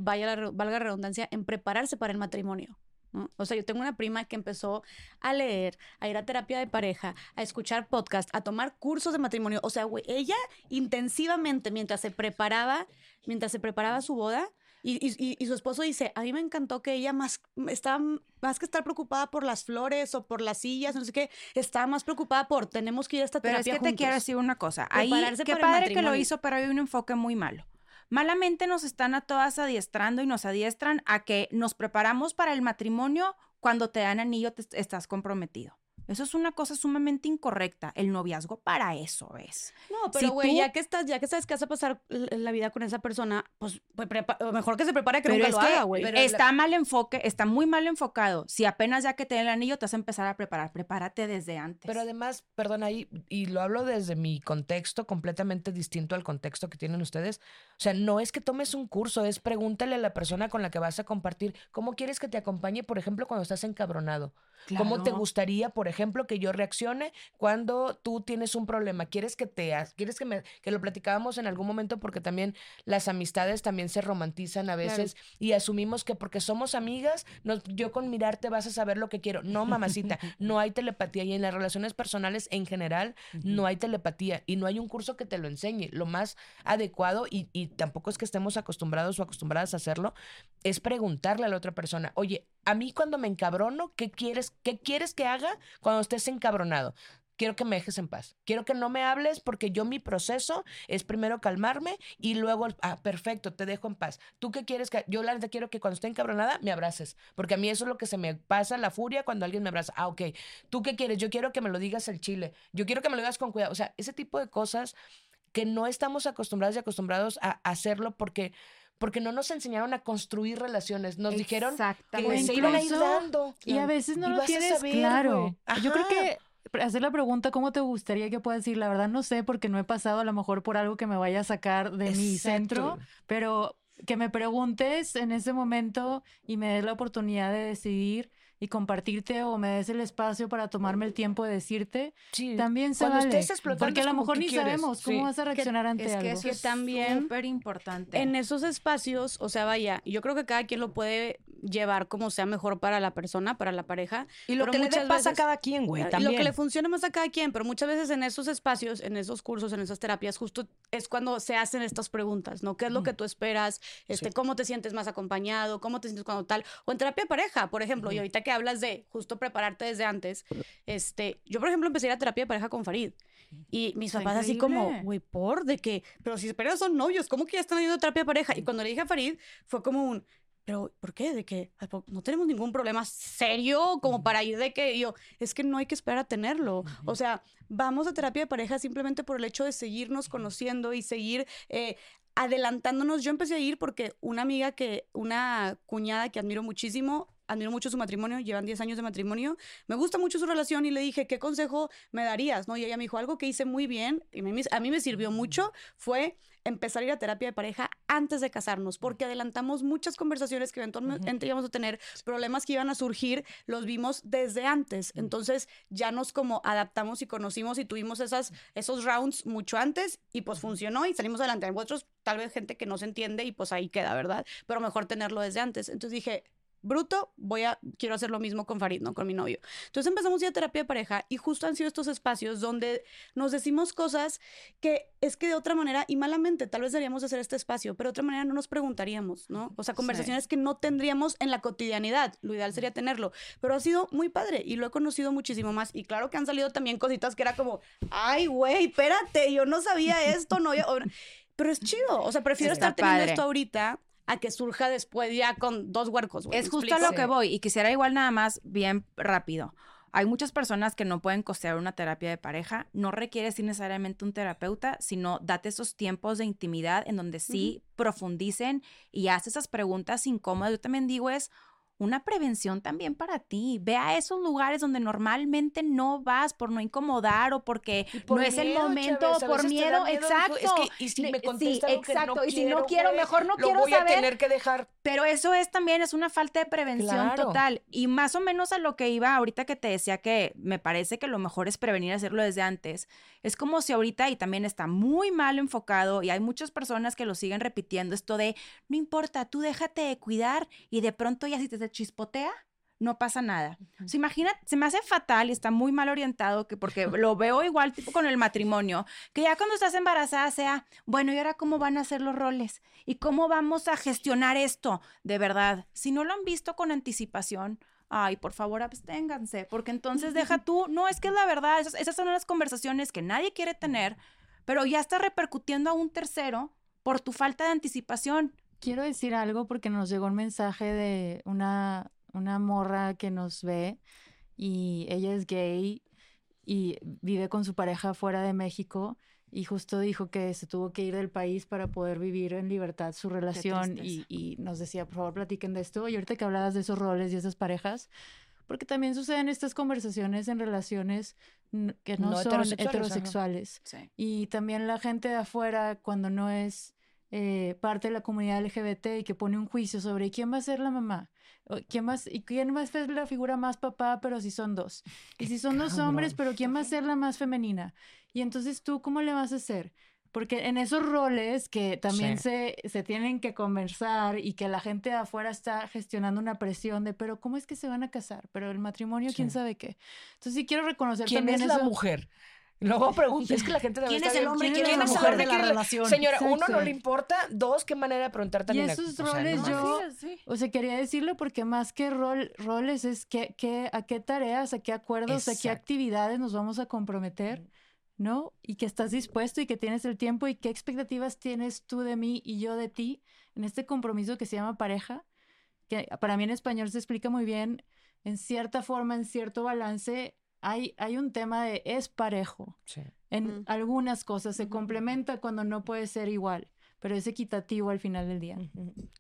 vaya la valga la redundancia, en prepararse para el matrimonio. ¿no? O sea, yo tengo una prima que empezó a leer, a ir a terapia de pareja, a escuchar podcast, a tomar cursos de matrimonio. O sea, güey, ella intensivamente mientras se preparaba, mientras se preparaba su boda, y, y- y- y su esposo dice, a mí me encantó que ella más estaba más que estar preocupada por las flores o por las sillas, no sé qué, estaba más preocupada por tenemos que ir a esta Pero es terapia que te juntos". quiero decir una cosa. Ahí, qué padre que lo hizo, pero hay un enfoque muy malo. Malamente nos están a todas adiestrando y nos adiestran a que nos preparamos para el matrimonio cuando te dan anillo, te estás comprometido. Eso es una cosa sumamente incorrecta. El noviazgo para eso es. No, pero Si güey, tú- ya que estás, ya que sabes que vas a pasar la vida con esa persona, pues, pues, prepa- mejor que se prepare que Pero nunca es lo que haga, güey. está mal enfoque, está muy mal enfocado. Si apenas ya que te den el anillo te vas a empezar a preparar, prepárate desde antes. Pero además, perdón, ahí, y lo hablo desde mi contexto completamente distinto al contexto que tienen ustedes. O sea, no es que tomes un curso, es pregúntale a la persona con la que vas a compartir cómo quieres que te acompañe, por ejemplo, cuando estás encabronado. ¿Cómo te Claro. gustaría, por ejemplo, que yo reaccione cuando tú tienes un problema? ¿Quieres que te quieres que me que lo platicábamos en algún momento porque también las amistades también se romantizan a veces y asumimos que porque somos amigas, nos- yo con mirarte vas a saber lo que quiero. No, mamacita, no hay telepatía y en las relaciones personales en general no hay telepatía y no hay un curso que te lo enseñe. Lo más adecuado y, y tampoco es que estemos acostumbrados o acostumbradas a hacerlo, es preguntarle a la otra persona, oye, a mí cuando me encabrono, ¿qué quieres, qué quieres que haga cuando estés encabronado? Quiero que me dejes en paz. Quiero que no me hables porque yo mi proceso es primero calmarme y luego, ah, perfecto, te dejo en paz. ¿Tú qué quieres que yo la neta quiero que cuando esté encabronada me abraces? Porque a mí eso es lo que se me pasa, la furia cuando alguien me abraza. Ah, ok. ¿Tú qué quieres? Yo quiero que me lo digas el chile. Yo quiero que me lo digas con cuidado. O sea, ese tipo de cosas que no estamos acostumbrados y acostumbrados a hacerlo porque porque no nos enseñaron a construir relaciones. Nos dijeron que se iban a ir Incluso- dando. Y a veces no lo tienes saber, claro. Yo creo que hacer la pregunta, ¿cómo te gustaría que pueda decir? La verdad no sé porque no he pasado a lo mejor por algo que me vaya a sacar de mi centro, pero que me preguntes en ese momento y me des la oportunidad de decidir y compartirte o me des el espacio para tomarme el tiempo de decirte, Sí. también se Cuando vale. Porque a es lo mejor ni quieres, sabemos cómo sí. vas a reaccionar ante Es que algo. eso Que es también súper importante. En esos espacios, o sea, vaya, yo creo que cada quien lo puede llevar como sea mejor para la persona, para la pareja. Y lo pero que le dé muchas paz a veces- cada quien, güey, y también. Lo que le funcione más a cada quien, pero muchas veces en esos espacios, en esos cursos, en esas terapias, justo es cuando se hacen estas preguntas, ¿no? ¿Qué es lo que tú esperas? Este, ¿Cómo te sientes más acompañado? ¿Cómo te sientes cuando tal? O en terapia de pareja, por ejemplo, y ahorita que hablas de justo prepararte desde antes, este, yo por ejemplo empecé a ir a terapia de pareja con Farid. Y mis papás así como, güey, ¿por? ¿De qué? Pero si apenas son novios, ¿cómo que ya están haciendo terapia de pareja? Y cuando le dije a Farid, fue como un, pero ¿por qué? ¿De po- No tenemos ningún problema serio como para ir de que Y yo, es que no hay que esperar a tenerlo. O sea, vamos a terapia de pareja simplemente por el hecho de seguirnos conociendo y seguir eh, adelantándonos. Yo empecé a ir porque una amiga que, una cuñada que admiro muchísimo, admiro mucho su matrimonio, llevan 10 años de matrimonio, me gusta mucho su relación y le dije, ¿qué consejo me darías? ¿No? Y ella me dijo, algo que hice muy bien y me- a mí me sirvió mucho fue empezar a ir a terapia de pareja antes de casarnos, porque adelantamos muchas conversaciones que eventualmente íbamos a tener, problemas que iban a surgir, los vimos desde antes. Entonces ya nos como adaptamos y conocimos y tuvimos esas, esos rounds mucho antes y pues funcionó y salimos adelante. Hay otros, tal vez gente que no se entiende y pues ahí queda, ¿verdad? Pero mejor tenerlo desde antes. Entonces dije, bruto, voy a, quiero hacer lo mismo con Farid, ¿no? Con mi novio. Entonces empezamos a ir a terapia de pareja y justo han sido estos espacios donde nos decimos cosas que es que de otra manera, y malamente, tal vez deberíamos hacer este espacio, pero de otra manera no nos preguntaríamos, ¿no? O sea, conversaciones que no tendríamos en la cotidianidad. Lo ideal sería tenerlo. Pero ha sido muy padre y lo he conocido muchísimo más. Y claro que han salido también cositas que era como, ay, güey, espérate, yo no sabía esto, no. Pero es chido. O sea, prefiero Está estar teniendo padre. esto ahorita a que surja después ya con dos huercos. Es ¿me justo a explico? lo que voy y quisiera igual nada más bien rápido. Hay muchas personas que no pueden costear una terapia de pareja. No requieres ir necesariamente un terapeuta, sino date esos tiempos de intimidad en donde sí profundicen y haz esas preguntas incómodas. Yo también digo es una prevención también para ti. Ve a esos lugares donde normalmente no vas por no incomodar o porque por no es el momento, a por miedo, miedo, exacto. dijo, es que, y si me contesta sí, algo que no exacto. y si no quiero, quiero, güey, mejor no lo quiero voy saber. a tener que dejar. Pero eso es también, es una falta de prevención Claro. total. Y más o menos a lo que iba ahorita que te decía que me parece que lo mejor es prevenir hacerlo desde antes. Es como si ahorita, y también está muy mal enfocado, y hay muchas personas que lo siguen repitiendo, esto de, no importa, tú déjate de cuidar y de pronto ya si te se chispotea, no pasa nada. O sea, imagina, se me hace fatal y está muy mal orientado, que porque lo veo igual tipo con el matrimonio, que ya cuando estás embarazada sea, bueno, ¿y ahora cómo van a ser los roles? ¿Y cómo vamos a gestionar esto? De verdad, si no lo han visto con anticipación, ay, por favor, absténganse, porque entonces deja tú, no, es que es la verdad, esas, esas son las conversaciones que nadie quiere tener, pero ya está repercutiendo a un tercero por tu falta de anticipación. Quiero decir algo porque nos llegó un mensaje de una, una morra que nos ve y ella es gay y vive con su pareja fuera de México y justo dijo que se tuvo que ir del país para poder vivir en libertad su relación y, y nos decía, por favor, platiquen de esto. Y ahorita que hablabas de esos roles y esas parejas, porque también suceden estas conversaciones en relaciones que no, No son heterosexuales, heterosexuales. Y también la gente de afuera, cuando no es eh, parte de la comunidad LGBT y que pone un juicio sobre quién va a ser la mamá, o quién más, y quién va a ser la figura más papá, pero si son dos. Y si son dos hombres, pero quién va a ser la más femenina. Y entonces tú, ¿cómo le vas a hacer? Porque en esos roles que también Sí. se, se tienen que conversar y que la gente de afuera está gestionando una presión de, pero ¿cómo es que se van a casar? Pero el matrimonio, quién Sí. sabe qué. Entonces sí quiero reconocer ¿Quién también es la eso. mujer? Luego pregunta, es que la gente también ¿Quién es el hombre y ¿quién quién es la mujer? de la ¿Quién es relación? Señora, uno no Exacto. le importa, dos, qué manera de preguntar tan Y esos o sea, roles no yo-. O sea, quería decirlo porque más que rol, roles es que, que- a qué tareas, a qué acuerdos, a qué Exacto. actividades nos vamos a comprometer, ¿no? Y que estás dispuesto y que tienes el tiempo y qué expectativas tienes tú de mí y yo de ti en este compromiso que se llama pareja, que para mí en español se explica muy bien, en cierta forma, en cierto balance, hay, hay un tema de es parejo. Sí. En Mm. algunas cosas se complementa cuando no puede ser igual, pero es equitativo al final del día.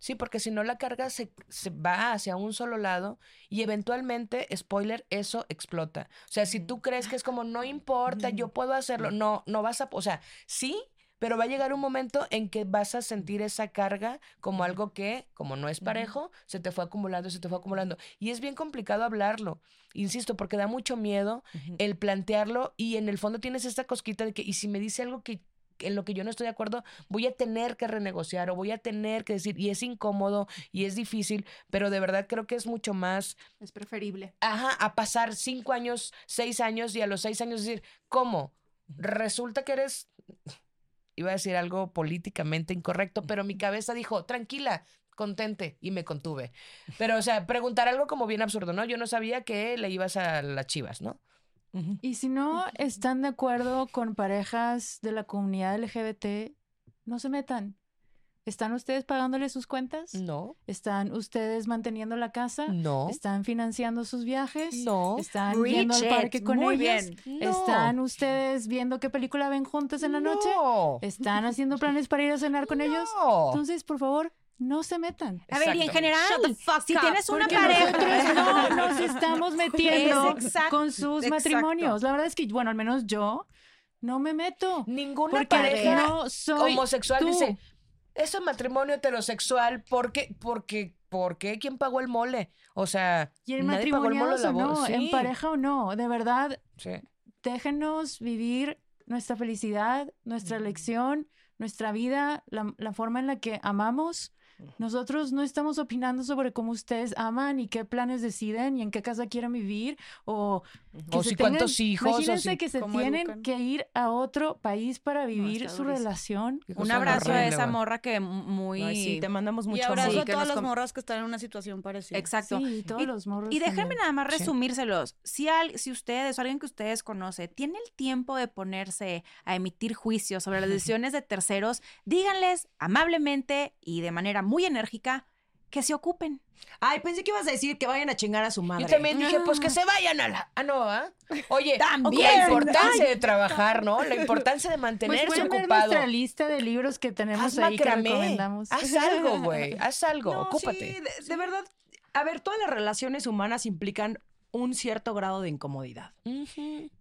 Sí, porque si no la carga se, se va hacia un solo lado y eventualmente, spoiler, eso explota. O sea, si tú crees que es como, no importa, yo puedo hacerlo, no, no vas a, o sea, sí, pero va a llegar un momento en que vas a sentir esa carga como algo que, como no es parejo, se te fue acumulando, se te fue acumulando. Y es bien complicado hablarlo, insisto, porque da mucho miedo el plantearlo y en el fondo tienes esta cosquita de que, y si me dice algo que en lo que yo no estoy de acuerdo, voy a tener que renegociar o voy a tener que decir, y es incómodo y es difícil, pero de verdad creo que es mucho más Es preferible. Ajá, a pasar cinco años, seis años y a los seis años decir, ¿cómo? Resulta que eres, iba a decir algo políticamente incorrecto, pero mi cabeza dijo, tranquila, contente, y me contuve. Pero, o sea, preguntar algo como bien absurdo, ¿no? Yo no sabía que le ibas a las chivas, ¿no? Y si no están de acuerdo con parejas de la comunidad LGBT, no se metan. ¿Están ustedes pagándole sus cuentas? No, ¿Están ustedes manteniendo la casa? no, ¿Están financiando sus viajes? no. ¿Están yendo al it. parque con Muy ellos? bien. No. ¿Están ustedes viendo qué película ven juntos en la noche? No. ¿Están haciendo planes para ir a cenar con ellos? No. Entonces, por favor, no se metan. A ver, y en general, Shut the fuck si up, tienes una pareja. nosotros no nos estamos metiendo Es con sus exacto. matrimonios. La verdad es que, bueno, al menos yo no me meto. Ninguna Porque pareja no soy homosexual tú. dice, es un matrimonio heterosexual porque, porque, porque, ¿quién pagó el mole? O sea, Y nadie pagó el mole o no, en pareja o no, de verdad, Sí. déjenos vivir nuestra felicidad, nuestra elección, nuestra vida, la, la forma en la que amamos. Nosotros no estamos opinando sobre cómo ustedes aman y qué planes deciden y en qué casa quieren vivir o, que O se si tengan- cuántos hijos, o Imagínense si- que se tienen educan. que ir a otro país para vivir está su durísimo. relación. Un abrazo a esa morra que muy. Ay, sí, te mandamos mucho Y abrazo amor. a todas nos las morras que están en una situación parecida. Exacto. Sí, todos Y- los morros. Y déjenme también. nada más Sí. resumírselos. Si, al- si ustedes o alguien que ustedes conoce tiene el tiempo de ponerse a emitir juicios sobre las decisiones de terceros, díganles amablemente y de manera muy enérgica que se ocupen. Ay, pensé que ibas a decir que vayan a chingar a su madre. Yo también dije, pues que se vayan a la... Ah, no, ¿ah? Oye, También. la importancia de trabajar, ¿no? La importancia de Pues mantenerse ver ocupado. nuestra lista de libros que tenemos Haz ahí que recomendamos. Haz algo, güey. Haz algo. No, Ocúpate. sí, de, de verdad. A ver, todas las relaciones humanas implican un cierto grado de incomodidad.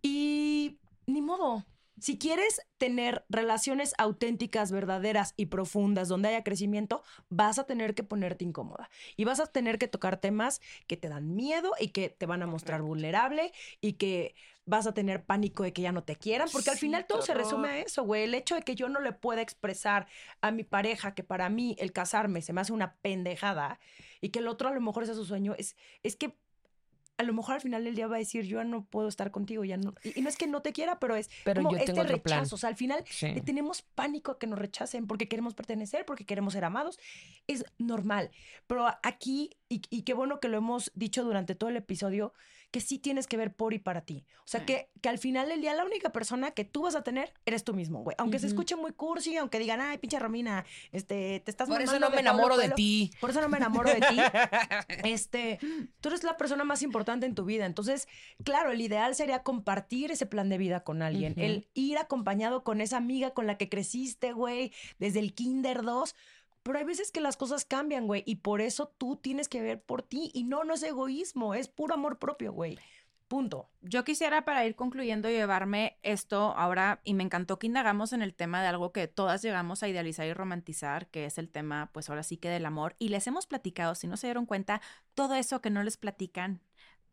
Y ni modo. Si quieres tener relaciones auténticas, verdaderas y profundas donde haya crecimiento, vas a tener que ponerte incómoda. Y vas a tener que tocar temas que te dan miedo y que te van a mostrar vulnerable y que vas a tener pánico de que ya no te quieran, porque al Sí, final todo se resume a eso, güey. El hecho de que yo no le pueda expresar a mi pareja que para mí el casarme se me hace una pendejada y que el otro a lo mejor es su sueño, es, es que a lo mejor al final del día va a decir, yo ya no puedo estar contigo, ya no. Y, y no es que no te quiera, pero es Pero como yo este tengo otro plan. rechazo. O sea, al final Sí. le tenemos pánico a que nos rechacen porque queremos pertenecer, porque queremos ser amados. Es normal. Pero aquí, y, y qué bueno que lo hemos dicho durante todo el episodio, que sí tienes que ver por y para ti. O sea, Sí. que, que al final del día la única persona que tú vas a tener eres tú mismo, güey. Aunque se escuche muy cursi, aunque digan, ay, pinche Romina, este, te estás Por eso no me enamoro de Coelho". ti. Por eso no me enamoro de ti. Este, tú eres la persona más importante en tu vida. Entonces, claro, el ideal sería compartir ese plan de vida con alguien. El ir acompañado con esa amiga con la que creciste, güey, desde el kinder 2. Pero hay veces que las cosas cambian, güey, y por eso tú tienes que ver por ti. Y no, no es egoísmo, es puro amor propio, güey. Punto. Yo quisiera para ir concluyendo llevarme esto ahora y me encantó que indagamos en el tema de algo que todas llegamos a idealizar y romantizar, que es el tema pues ahora sí que del amor y les hemos platicado, si no se dieron cuenta, todo eso que no les platican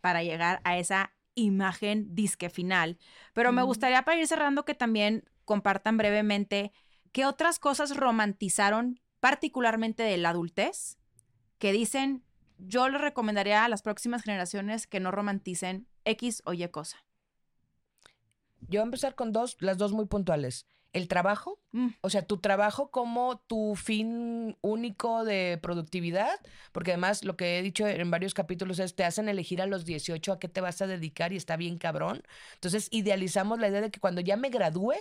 para llegar a esa imagen disque final. Pero me gustaría para ir cerrando que también compartan brevemente qué otras cosas romantizaron particularmente de la adultez que dicen yo les recomendaría a las próximas generaciones que no romanticen X o Y cosa. Yo voy a empezar con dos, las dos muy puntuales. El trabajo, Mm. o sea, tu trabajo como tu fin único de productividad, porque además lo que he dicho en varios capítulos es te hacen elegir a los 18 a qué te vas a dedicar y está bien cabrón. Entonces idealizamos la idea de que cuando ya me gradúe,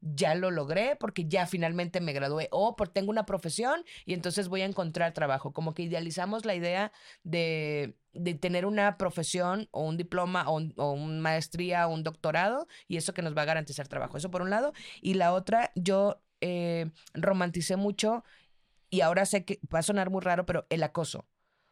ya lo logré porque ya finalmente me gradué o por tengo una profesión y entonces voy a encontrar trabajo. Como que idealizamos la idea de, de tener una profesión o un diploma o, un- o una maestría o un doctorado y eso que nos va a garantizar trabajo. Eso por un lado. Y la otra, yo eh, romanticé mucho y ahora sé que va a sonar muy raro, pero el acoso.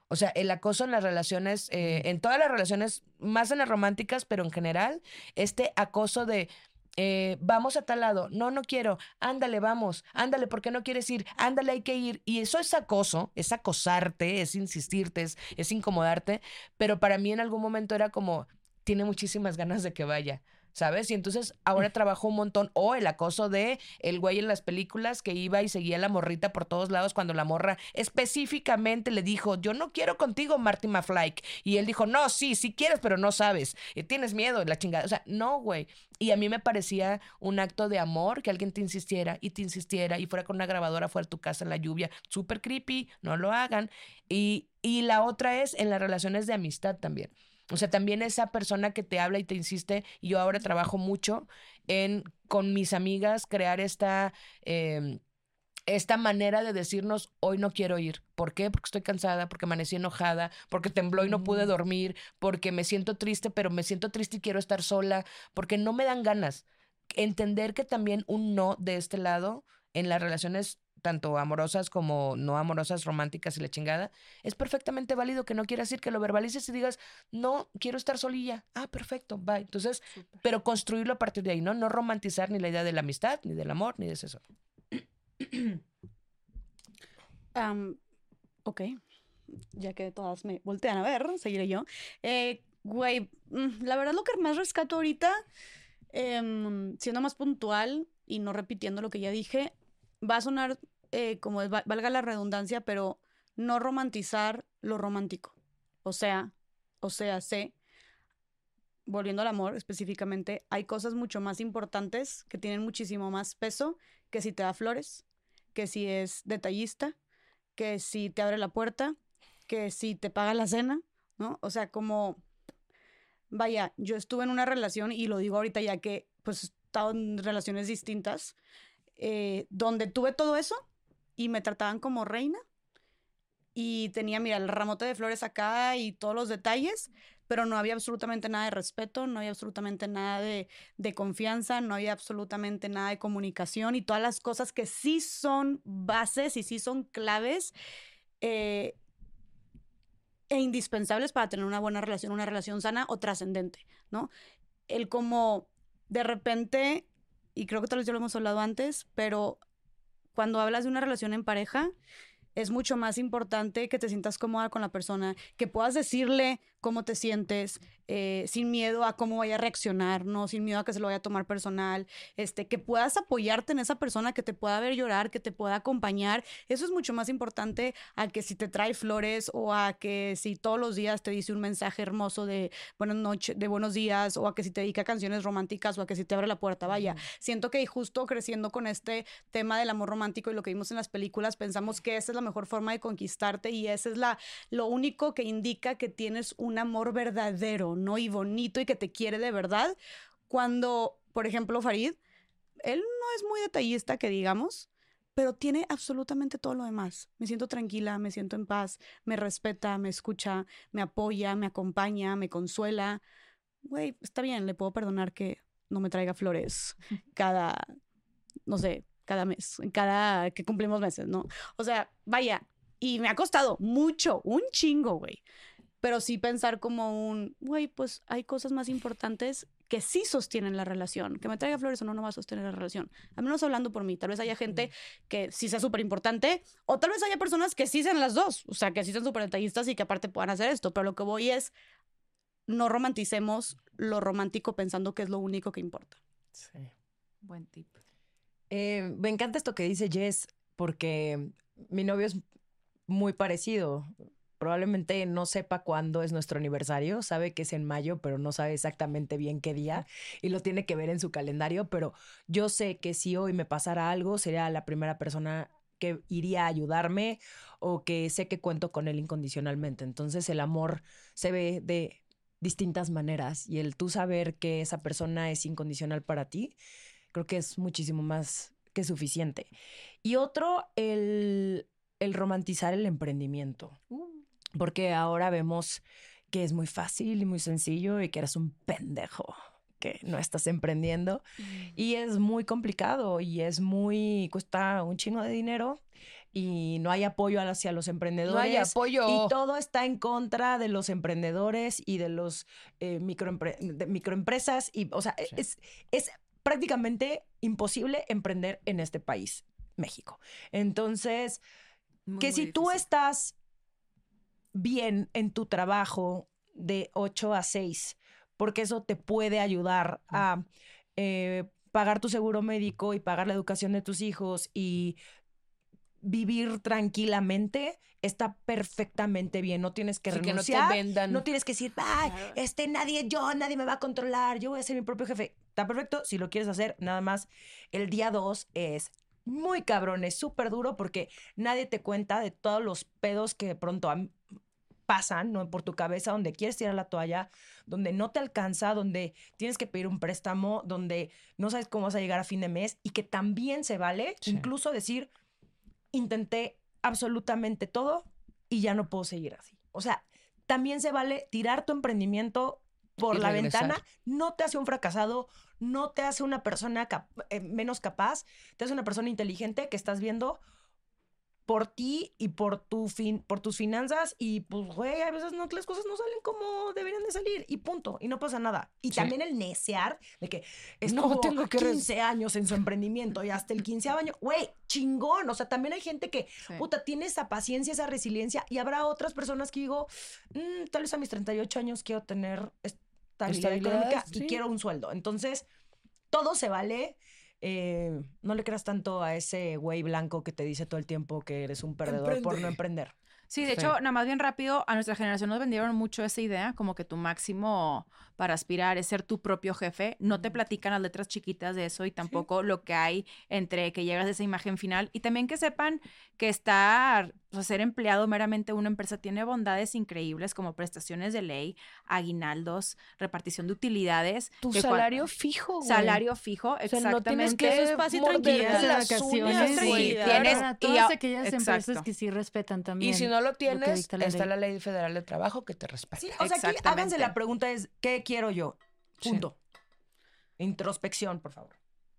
O sea, el acoso en las relaciones, eh, en todas las relaciones, más en las románticas, pero en general, este acoso de eh, vamos a tal lado, no, no quiero, ándale, vamos, ándale, ¿por qué no quieres ir? Ándale, hay que ir. Y eso es acoso, es acosarte, es insistirte, es, es incomodarte, pero para mí en algún momento era como, tiene muchísimas ganas de que vaya. ¿Sabes? Y entonces ahora trabajo un montón. O el acoso de el güey en las películas que iba y seguía a la morrita por todos lados cuando la morra específicamente le dijo, yo no quiero contigo, Marty McFly. Y él dijo, no, sí, sí quieres, pero no sabes. Y tienes miedo, la chingada. O sea, no, güey. Y a mí me parecía un acto de amor que alguien te insistiera y te insistiera y fuera con una grabadora fuera de tu casa en la lluvia. Súper creepy, no lo hagan. Y, y la otra es en las relaciones de amistad también. O sea, también esa persona que te habla y te insiste, y yo ahora trabajo mucho en con mis amigas crear esta, em, esta manera de decirnos, hoy no quiero ir. ¿Por qué? Porque estoy cansada, porque amanecí enojada, porque tembló y no pude dormir, porque me siento triste, pero me siento triste y quiero estar sola, porque no me dan ganas. Entender que también un no de este lado en las relaciones tanto amorosas como no amorosas, románticas y la chingada, es perfectamente válido que no quieras ir, que lo verbalices y digas, no, quiero estar solilla. Ah, perfecto, bye. Entonces, pero construirlo a partir de ahí, ¿no? No romantizar ni la idea de la amistad, ni del amor, ni de eso. Am, ok. Ya que todas me voltean a ver, seguiré yo. Eh, güey, mm, la verdad lo que más rescato ahorita, em, siendo más puntual y no repitiendo lo que ya dije, va a sonar eh, como va- valga la redundancia, pero no romantizar lo romántico. O sea, o sea, sé, volviendo al amor específicamente, hay cosas mucho más importantes que tienen muchísimo más peso que si te da flores, que si es detallista, que si te abre la puerta, que si te paga la cena, ¿no? O sea, como, vaya, yo estuve en una relación y lo digo ahorita ya que pues he estado en relaciones distintas, eh, donde tuve todo eso y me trataban como reina y tenía, mira, el ramote de flores acá y todos los detalles, pero no había absolutamente nada de respeto, no había absolutamente nada de, de confianza, no había absolutamente nada de comunicación y todas las cosas que sí son bases y sí son claves eh, e indispensables para tener una buena relación, una relación sana o trascendente, ¿no? El como de repente, y creo que tal vez ya lo hemos hablado antes, pero cuando hablas de una relación en pareja, es mucho más importante que te sientas cómoda con la persona, que puedas decirle cómo te sientes, eh, sin miedo a cómo vaya a reaccionar, ¿no? Sin miedo a que se lo vaya a tomar personal, este, que puedas apoyarte en esa persona, que te pueda ver llorar, que te pueda acompañar. Eso es mucho más importante a que si te trae flores o a que si todos los días te dice un mensaje hermoso de buenas noches, de buenos días, o a que si te dedica canciones románticas o a que si te abre la puerta. Vaya, siento que justo creciendo con este tema del amor romántico y lo que vimos en las películas, pensamos que esa es la mejor forma de conquistarte y esa es la, lo único que indica que tienes un amor verdadero, ¿no? Y bonito y que te quiere de verdad. Cuando, por ejemplo, Farid, él no es muy detallista, que digamos, pero tiene absolutamente todo lo demás. Me siento tranquila, me siento en paz, me respeta, me escucha, me apoya, me acompaña, me consuela. Güey, está bien, le puedo perdonar que no me traiga flores cada, no sé, cada mes, cada que cumplimos meses, ¿no? O sea, vaya, y me ha costado mucho, un chingo, güey. Pero sí pensar como un, güey, pues hay cosas más importantes que sí sostienen la relación. Que me traiga flores o no, no va a sostener la relación. Al menos hablando por mí. Tal vez haya gente que sí sea súper importante, o tal vez haya personas que sí sean las dos. O sea, que sí sean súper detallistas y que aparte puedan hacer esto. Pero lo que voy es, no romanticemos lo romántico pensando que es lo único que importa. Sí. Buen tip. Eh, me encanta esto que dice Jess, porque mi novio es muy parecido. Probablemente no sepa cuándo es nuestro aniversario, sabe que es en mayo, pero no sabe exactamente bien qué día y lo tiene que ver en su calendario, pero yo sé que si hoy me pasara algo, sería la primera persona que iría a ayudarme o que sé que cuento con él incondicionalmente. Entonces el amor se ve de distintas maneras y el tú saber que esa persona es incondicional para ti, creo que es muchísimo más que suficiente. Y otro, el, el romantizar el emprendimiento. Porque ahora vemos que es muy fácil y muy sencillo y que eres un pendejo que no estás emprendiendo. Y es muy complicado y es muy, cuesta un chingo de dinero y no hay apoyo hacia los emprendedores. No hay apoyo. Y todo está en contra de los emprendedores y de los eh, microempre- de microempresas. Y, o sea, es, es prácticamente imposible emprender en este país, México. Entonces, Muy, que muy si tú estás bien en tu trabajo de 8 a 6, porque eso te puede ayudar a eh, pagar tu seguro médico y pagar la educación de tus hijos y vivir tranquilamente, está perfectamente bien. No tienes que Sí, que no te renunciar. No tienes que decir, ay, este nadie, yo, nadie me va a controlar, yo voy a ser mi propio jefe. Está perfecto, si lo quieres hacer, nada más. El día 2 es muy cabrón, es súper duro porque nadie te cuenta de todos los pedos que de pronto pasan ¿no? por tu cabeza, donde quieres tirar la toalla, donde no te alcanza, donde tienes que pedir un préstamo, donde no sabes cómo vas a llegar a fin de mes y que también se vale Sí. incluso decir, intenté absolutamente todo y ya no puedo seguir así. O sea, también se vale tirar tu emprendimiento por Y la regresar. ventana, no te hace un fracasado, no te hace una persona cap- eh, menos capaz, te hace una persona inteligente que estás viendo por ti y por tu fin, por tus finanzas y pues güey, a veces no las cosas no salen como deberían de salir y punto, y no pasa nada. Y Sí. también el necear de que No, estuvo tengo que res- 15 años en su emprendimiento y hasta el 15 año, güey, chingón, o sea, también hay gente que Sí. puta tiene esa paciencia, esa resiliencia y habrá otras personas que digo, "Mm, tal vez a mis 38 años quiero tener estabilidad, Estabilidad, económica sí. y quiero un sueldo. Entonces, todo se vale. Eh, no le creas tanto a ese güey blanco que te dice todo el tiempo que eres un perdedor por no emprender. Sí, de Sí. hecho, nada más bien rápido, a nuestra generación nos vendieron mucho esa idea, como que tu máximo para aspirar es ser tu propio jefe. No te platican las letras chiquitas de eso y tampoco lo que hay entre que llegas a esa imagen final. Y también que sepan que estar, o sea, ser empleado meramente una empresa tiene bondades increíbles como prestaciones de ley, aguinaldos, repartición de utilidades. Tu salario fijo, güey. Salario fijo, O sea, no tienes exactamente. que Eso es tranquilidad. las vacaciones, sí, tienes- y todas a- aquellas exacto. empresas que sí respetan también. Y si no lo tienes, la está ley. la ley federal de trabajo que te respeta. Sí, o sea, aquí háganse Exactamente. la pregunta es, ¿qué quiero yo? Sí. Punto. Introspección, por favor.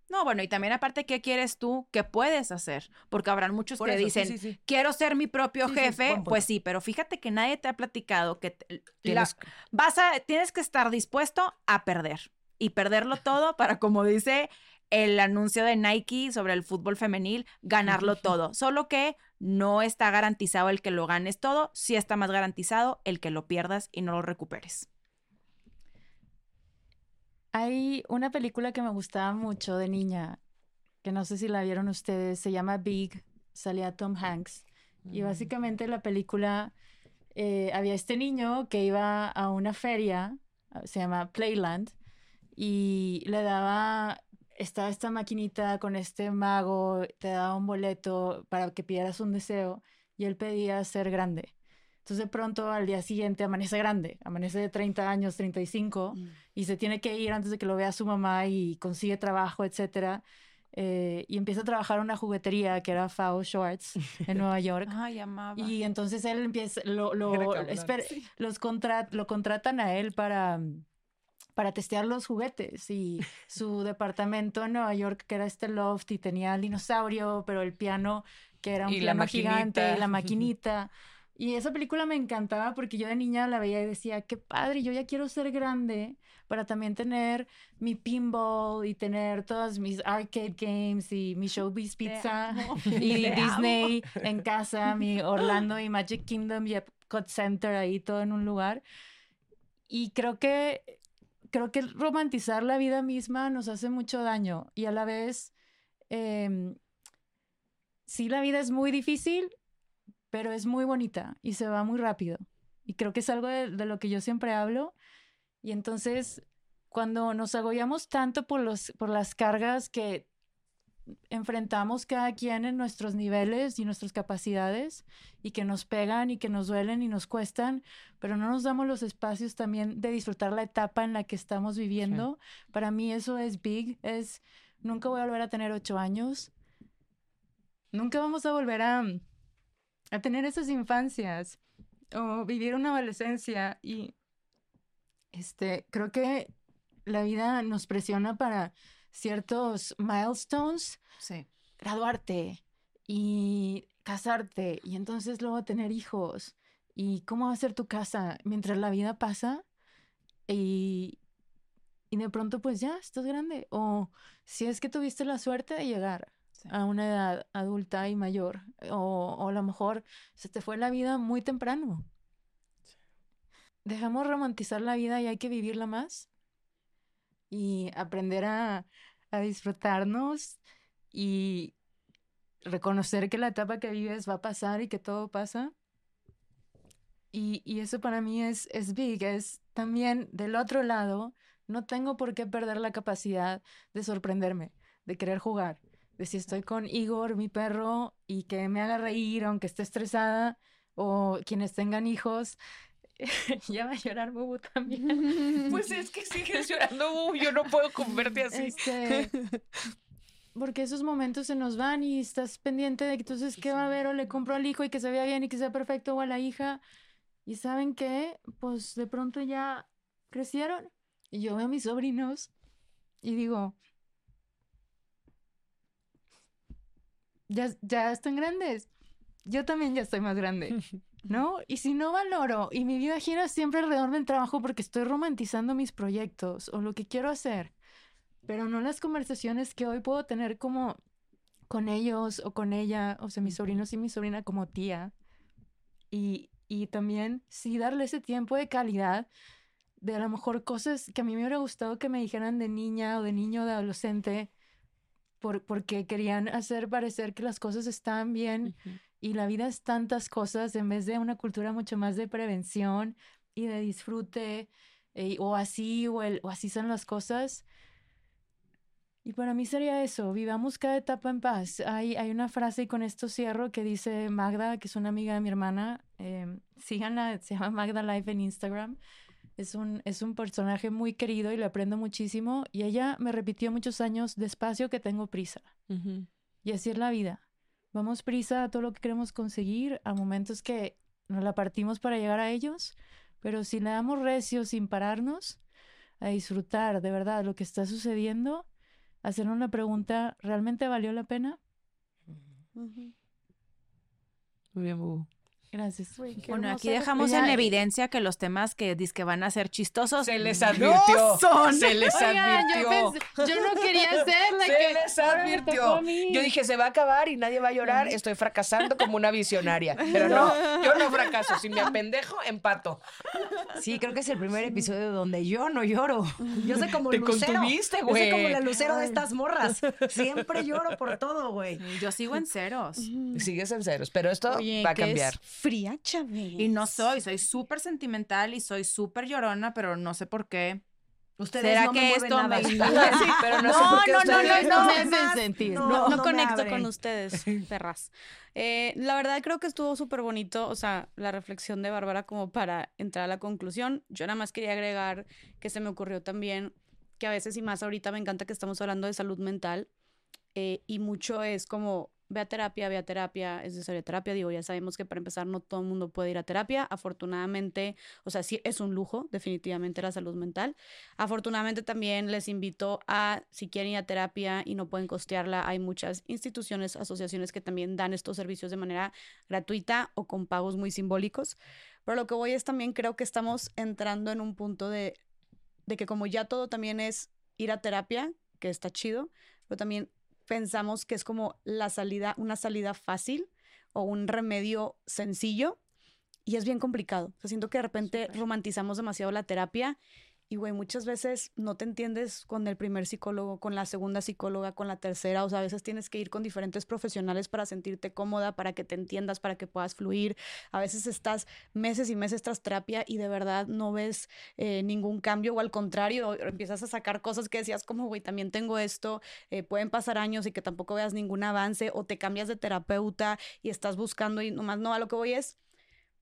No, bueno, y también aparte, ¿qué quieres tú? ¿Qué puedes hacer? Porque habrán muchos Por que eso, dicen, sí, sí. quiero ser mi propio jefe. pues sí, pero fíjate que nadie te ha platicado que te- la- vas a, tienes que estar dispuesto a perder y perderlo todo para, como dice el anuncio de Nike sobre el fútbol femenil, ganarlo todo. Solo que no está garantizado el que lo ganes todo, sí está más garantizado el que lo pierdas y no lo recuperes. Hay una película que me gustaba mucho de niña, que no sé si la vieron ustedes, se llama Big, salía Tom Hanks. Y básicamente la película, eh, había este niño que iba a una feria, ah, se llama Playland, y le daba, estaba esta maquinita con este mago, te daba un boleto para que pidieras un deseo, y él pedía ser grande. Entonces de pronto al día siguiente amanece grande, amanece de 30 años, 35, y se tiene que ir antes de que lo vea su mamá y consigue trabajo, etcétera. Eh, y empieza a trabajar en una juguetería que era Fao Schwartz en Nueva York. Ay, amaba. Y entonces él empieza, lo, lo, espera, los contra- lo contratan a él para, para testear los juguetes y su departamento en Nueva York, que era este loft y tenía el dinosaurio, pero el piano, que era un Y piano gigante, y la maquinita. Y esa película me encantaba porque yo de niña la veía y decía, qué padre, yo ya quiero ser grande para también tener mi pinball y tener todas mis arcade games y mi Showbiz Pizza y Te Disney en casa, mi Orlando y Magic Kingdom y Epcot Center ahí todo en un lugar. Y creo que creo que romantizar la vida misma nos hace mucho daño y a la vez em, sí la vida es muy difícil, pero es muy bonita y se va muy rápido. Y creo que es algo de, de lo que yo siempre hablo. Y entonces, cuando nos agobiamos tanto por, los, por las cargas que enfrentamos cada quien en nuestros niveles y nuestras capacidades y que nos pegan y que nos duelen y nos cuestan, pero no nos damos los espacios también de disfrutar la etapa en la que estamos viviendo. Para mí eso es big, es nunca voy a volver a tener ocho años, nunca vamos a volver a, a tener esas infancias o vivir una adolescencia y este creo que la vida nos presiona para ciertos milestones, Sí. graduarte y casarte y entonces luego tener hijos y cómo va a ser tu casa mientras la vida pasa y y de pronto pues ya, estás grande. O si es que tuviste la suerte de llegar a una edad adulta y mayor, o, o a lo mejor se te fue la vida muy temprano. Dejamos romantizar la vida y hay que vivirla más y aprender a, a disfrutarnos y reconocer que la etapa que vives va a pasar y que todo pasa. Y, y eso para mí es, es big, es también del otro lado, no tengo por qué perder la capacidad de sorprenderme, de querer jugar, de si estoy con Igor, mi perro, y que me haga reír aunque esté estresada, o quienes tengan hijos. ya va a llorar Bubu también. Pues es que sigues llorando, Bubu, yo no puedo comerte así. Este, porque esos momentos se nos van y estás pendiente de que entonces qué va a haber o le compro al hijo y que se vea bien y que sea perfecto o a la hija. Y saben qué, pues de pronto ya crecieron y yo veo a mis sobrinos y digo, ya, ya están grandes. Yo también ya estoy más grande, ¿no? Y si no valoro y mi vida gira siempre alrededor del trabajo porque estoy romantizando mis proyectos o lo que quiero hacer, pero no las conversaciones que hoy puedo tener como con ellos o con ella, o sea, mis sobrinos y mi sobrina como tía. Y, y también sí darle ese tiempo de calidad de a lo mejor cosas que a mí me hubiera gustado que me dijeran de niña o de niño o de adolescente, por, porque querían hacer parecer que las cosas están bien y la vida es tantas cosas en vez de una cultura mucho más de prevención y de disfrute, eh, o así, o, el, o así son las cosas. Y para mí sería eso, vivamos cada etapa en paz. Hay, hay una frase y con esto cierro que dice Magda, que es una amiga de mi hermana, eh, síganla, se llama Magda Life en Instagram. Es un, es un personaje muy querido y le aprendo muchísimo. Y ella me repitió muchos años, despacio que tengo prisa. Y así es la vida. Vamos prisa a todo lo que queremos conseguir, a momentos que nos la partimos para llegar a ellos, pero si le damos recio sin pararnos, a disfrutar de verdad lo que está sucediendo, hacer una pregunta, ¿realmente valió la pena? Muy bien, Bubu. Gracias. Bueno, aquí dejamos en evidencia que los temas que que van a ser chistosos Se les no advirtió. son. Se les Oigan, yo, advirtió. pensé- yo no quería ser la Se que les advirtió. Yo dije, se va a acabar y nadie va a llorar. Estoy fracasando como una visionaria. Pero no, yo no fracaso. Si me apendejo, empato. Sí, creo que es el primer episodio donde yo no lloro. Yo soy como Te lucero. contuviste, Yo soy güey. como la lucero de estas morras. Siempre lloro por todo, güey. Yo sigo en ceros. Sigues en ceros, pero esto Oye, va a cambiar. es fría, Chávez. Y no soy, soy súper sentimental y soy súper llorona, pero no sé por qué. Ustedes ¿Será no me que mueven esto nada. me Sí, pero no, sé No, por qué no, no, no, me no. hacen sentir. no. No, no me conecto con ustedes, perras. Eh, la verdad creo que estuvo súper bonito, o sea, la reflexión de Bárbara como para entrar a la conclusión. Yo nada más quería agregar que se me ocurrió también que a veces y más ahorita me encanta que estamos hablando de salud mental eh, y mucho es como ve a terapia, ve a terapia, es necesaria terapia. Digo, ya sabemos que para empezar no todo el mundo puede ir a terapia. Afortunadamente, o sea, sí es un lujo, definitivamente la salud mental. Afortunadamente también les invito a, si quieren ir a terapia y no pueden costearla, hay muchas instituciones, asociaciones que también dan estos servicios de manera gratuita o con pagos muy simbólicos. Pero lo que voy es también creo que estamos entrando en un punto de, de que como ya todo también es ir a terapia, que está chido, pero también pensamos que es como la salida, una salida fácil o un remedio sencillo y es bien complicado. O sea, siento que de repente romantizamos demasiado la terapia y, güey, muchas veces no te entiendes con el primer psicólogo, con la segunda psicóloga, con la tercera. O sea, a veces tienes que ir con diferentes profesionales para sentirte cómoda, para que te entiendas, para que puedas fluir. A veces estás meses y meses tras terapia y de verdad no ves eh, ningún cambio o al contrario, empiezas a sacar cosas que decías como, güey, también tengo esto, eh, pueden pasar años y que tampoco veas ningún avance o te cambias de terapeuta y estás buscando y nomás no, a lo que voy es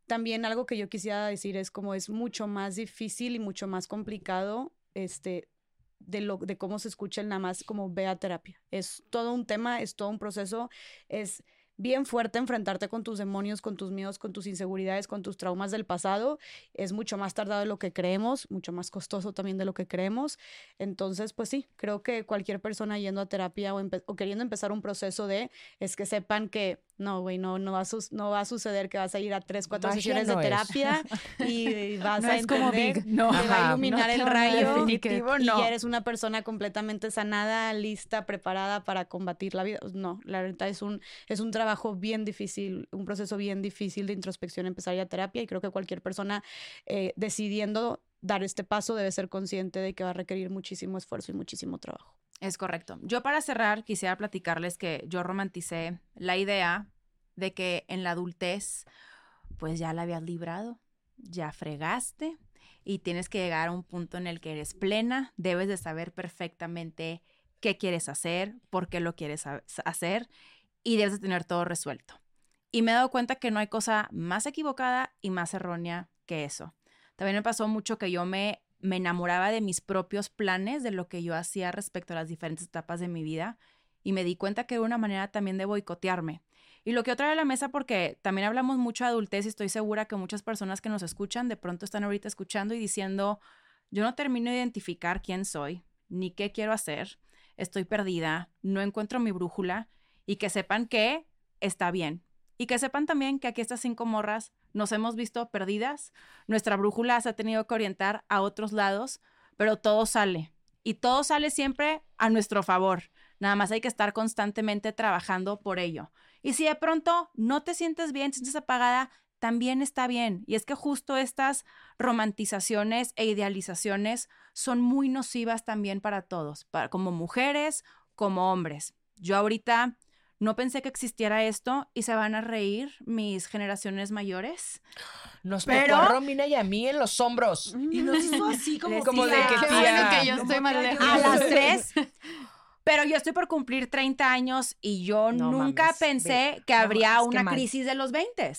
también algo que yo quisiera decir es como es mucho más difícil y mucho más complicado este de lo de cómo se escucha el nada más como ve a terapia. Es todo un tema, es todo un proceso, es bien fuerte enfrentarte con tus demonios, con tus miedos, con tus inseguridades, con tus traumas del pasado. Es mucho más tardado de lo que creemos, mucho más costoso también de lo que creemos. Entonces, pues sí, creo que cualquier persona yendo a terapia o queriendo empezar un proceso de, es que sepan que No, güey, no, no, va a sus- no va a suceder que vas a ir a tres, cuatro Magia sesiones no de terapia y vas No a es como entender, Big, no. te va Ajá, a iluminar el rayo definitivo, y ya eres una persona completamente sanada, lista, preparada para combatir la vida. No, la verdad es un, es un trabajo bien difícil, un proceso bien difícil de introspección empezar a ir a terapia y creo que cualquier persona eh, decidiendo dar este paso debe ser consciente de que va a requerir muchísimo esfuerzo y muchísimo trabajo. Es correcto. Yo para cerrar quisiera platicarles que yo romanticé la idea de que en la adultez pues ya la habías librado, ya fregaste y tienes que llegar a un punto en el que eres plena, debes de saber perfectamente qué quieres hacer, por qué lo quieres ha- hacer y debes de tener todo resuelto. Y me he dado cuenta que no hay cosa más equivocada y más errónea que eso. También me pasó mucho que yo me, me enamoraba de mis propios planes, de lo que yo hacía respecto a las diferentes etapas de mi vida y me di cuenta que era una manera también de boicotearme. Y lo que traer a la mesa, porque también hablamos mucho de adultez y estoy segura que muchas personas que nos escuchan de pronto están ahorita escuchando y diciendo, yo no termino de identificar quién soy, ni qué quiero hacer, estoy perdida, no encuentro mi brújula y que sepan que está bien. Y que sepan también que aquí estas cinco morras nos hemos visto perdidas, nuestra brújula se ha tenido que orientar a otros lados, pero todo sale. Y todo sale siempre a nuestro favor. Nada más hay que estar constantemente trabajando por ello. Y si de pronto no te sientes bien, te sientes apagada, también está bien. Y es que justo estas romantizaciones e idealizaciones son muy nocivas también para todos, para, como mujeres, como hombres. Yo ahorita no pensé que existiera esto y se van a reír mis generaciones mayores. Nos Pero- tocó a Romina y a mí en los hombros. Y nos hizo así como, Como de que tía. bueno que yo estoy lejos. a las tres. Pero yo estoy por cumplir 30 años y yo No nunca mames, pensé ve- que no habría qué una mal. crisis de los 20.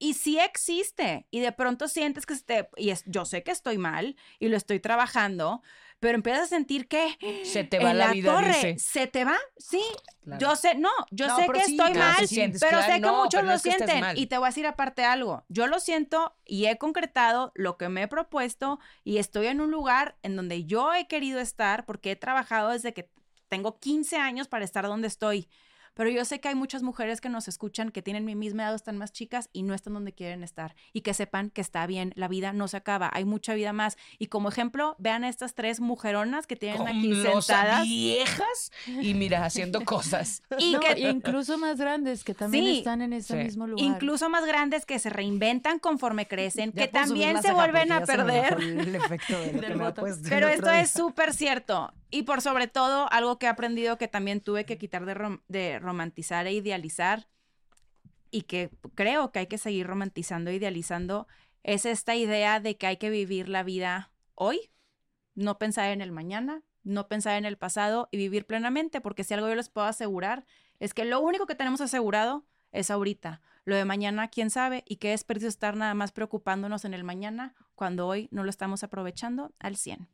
Y sí existe. Y de pronto sientes que te... Y es, yo sé que estoy mal y lo estoy trabajando, pero empiezas a sentir que... Se te va en la, la vida, torre, dice. ¿se te va? Sí. Claro. Yo sé, no, yo No, sé que sí, estoy claro, mal, sientes, pero claro, sé que no, muchos no lo es que estés sienten. Y te voy a decir aparte algo. Yo lo siento y he concretado lo que me he propuesto y estoy en un lugar en donde yo he querido estar porque he trabajado desde que tengo 15 años para estar donde estoy. Pero yo sé que hay muchas mujeres que nos escuchan que tienen mi misma edad o están más chicas y no están donde quieren estar. Y que sepan que está bien, la vida no se acaba, hay mucha vida más. Y como ejemplo, vean a estas tres mujeronas que tienen aquí sentadas. viejas y mira, haciendo cosas. Y No, que incluso más grandes que también Sí. están en ese Sí. mismo lugar. incluso más grandes que se reinventan conforme crecen, Ya que también se vuelven a perder. bajó El efecto de lo que Del me ha botón. puesto el Pero esto es súper cierto. Y por sobre todo, algo que he aprendido que también tuve que quitar de, rom- de romantizar e idealizar y que creo que hay que seguir romantizando e idealizando es esta idea de que hay que vivir la vida hoy, no pensar en el mañana, no pensar en el pasado y vivir plenamente, porque si algo yo les puedo asegurar es que lo único que tenemos asegurado es ahorita. Lo de mañana, quién sabe, y qué desperdicio estar nada más preocupándonos en el mañana cuando hoy no lo estamos aprovechando al 100.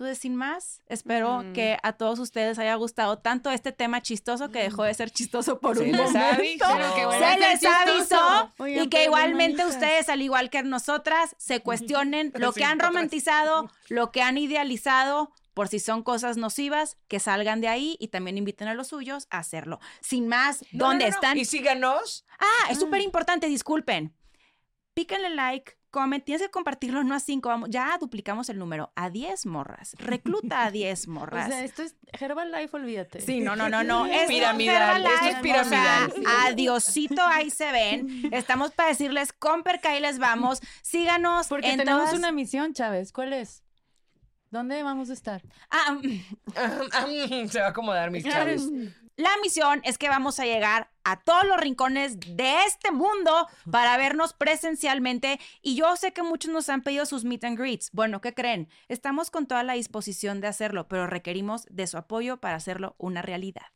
Entonces, sin más, espero Mm. que a todos ustedes haya gustado tanto este tema chistoso que dejó de ser chistoso por Se un momento. avisó. Se les avisó y que igualmente ustedes, al igual que nosotras, se cuestionen lo que han romantizado, lo que han idealizado, por si son cosas nocivas, que salgan de ahí y también inviten a los suyos a hacerlo. Sin más, No, ¿dónde no, no. están? Y síganos. Ah, es súper importante, disculpen. Píquenle like, comen, tienes que compartirlo, no a cinco, vamos, ya duplicamos el número, a 10 morras. Recluta a 10 O morras. sea, esto es Herbalife, olvídate. Sí, no, no, no, no. Es Piramidal, esto es Herbalife, o sea, piramidal. adiosito, ahí se ven. Estamos para decirles, comper, que ahí les vamos. Síganos Porque en tenemos todas- una misión, Chávez. ¿Cuál es? ¿Dónde vamos a estar? Ah, Se va a acomodar mis chavos. La misión es que vamos a llegar a todos los rincones de este mundo para vernos presencialmente. Y yo sé que muchos nos han pedido sus meet and greets. Bueno, ¿qué creen? Estamos con toda la disposición de hacerlo, pero requerimos de su apoyo para hacerlo una realidad.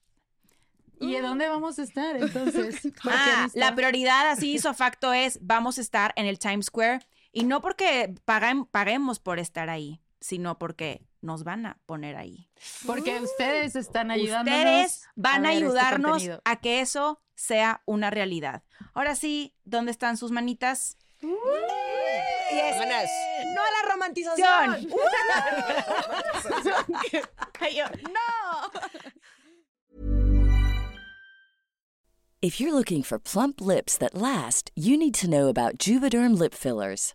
¿Y de dónde vamos a estar entonces? Ah, la prioridad así hizo facto es vamos a estar en el Times Square y no porque paguen- paguemos por estar ahí, sino porque nos van a poner ahí. Porque ustedes están ayudándonos. Ustedes van a, ver este ayudarnos contenido. a que eso sea una realidad. Ahora sí, ¿dónde están sus manitas? Manas. No a la romantización. John. If you're looking for plump lips that last, you need to know about Juvederm lip fillers.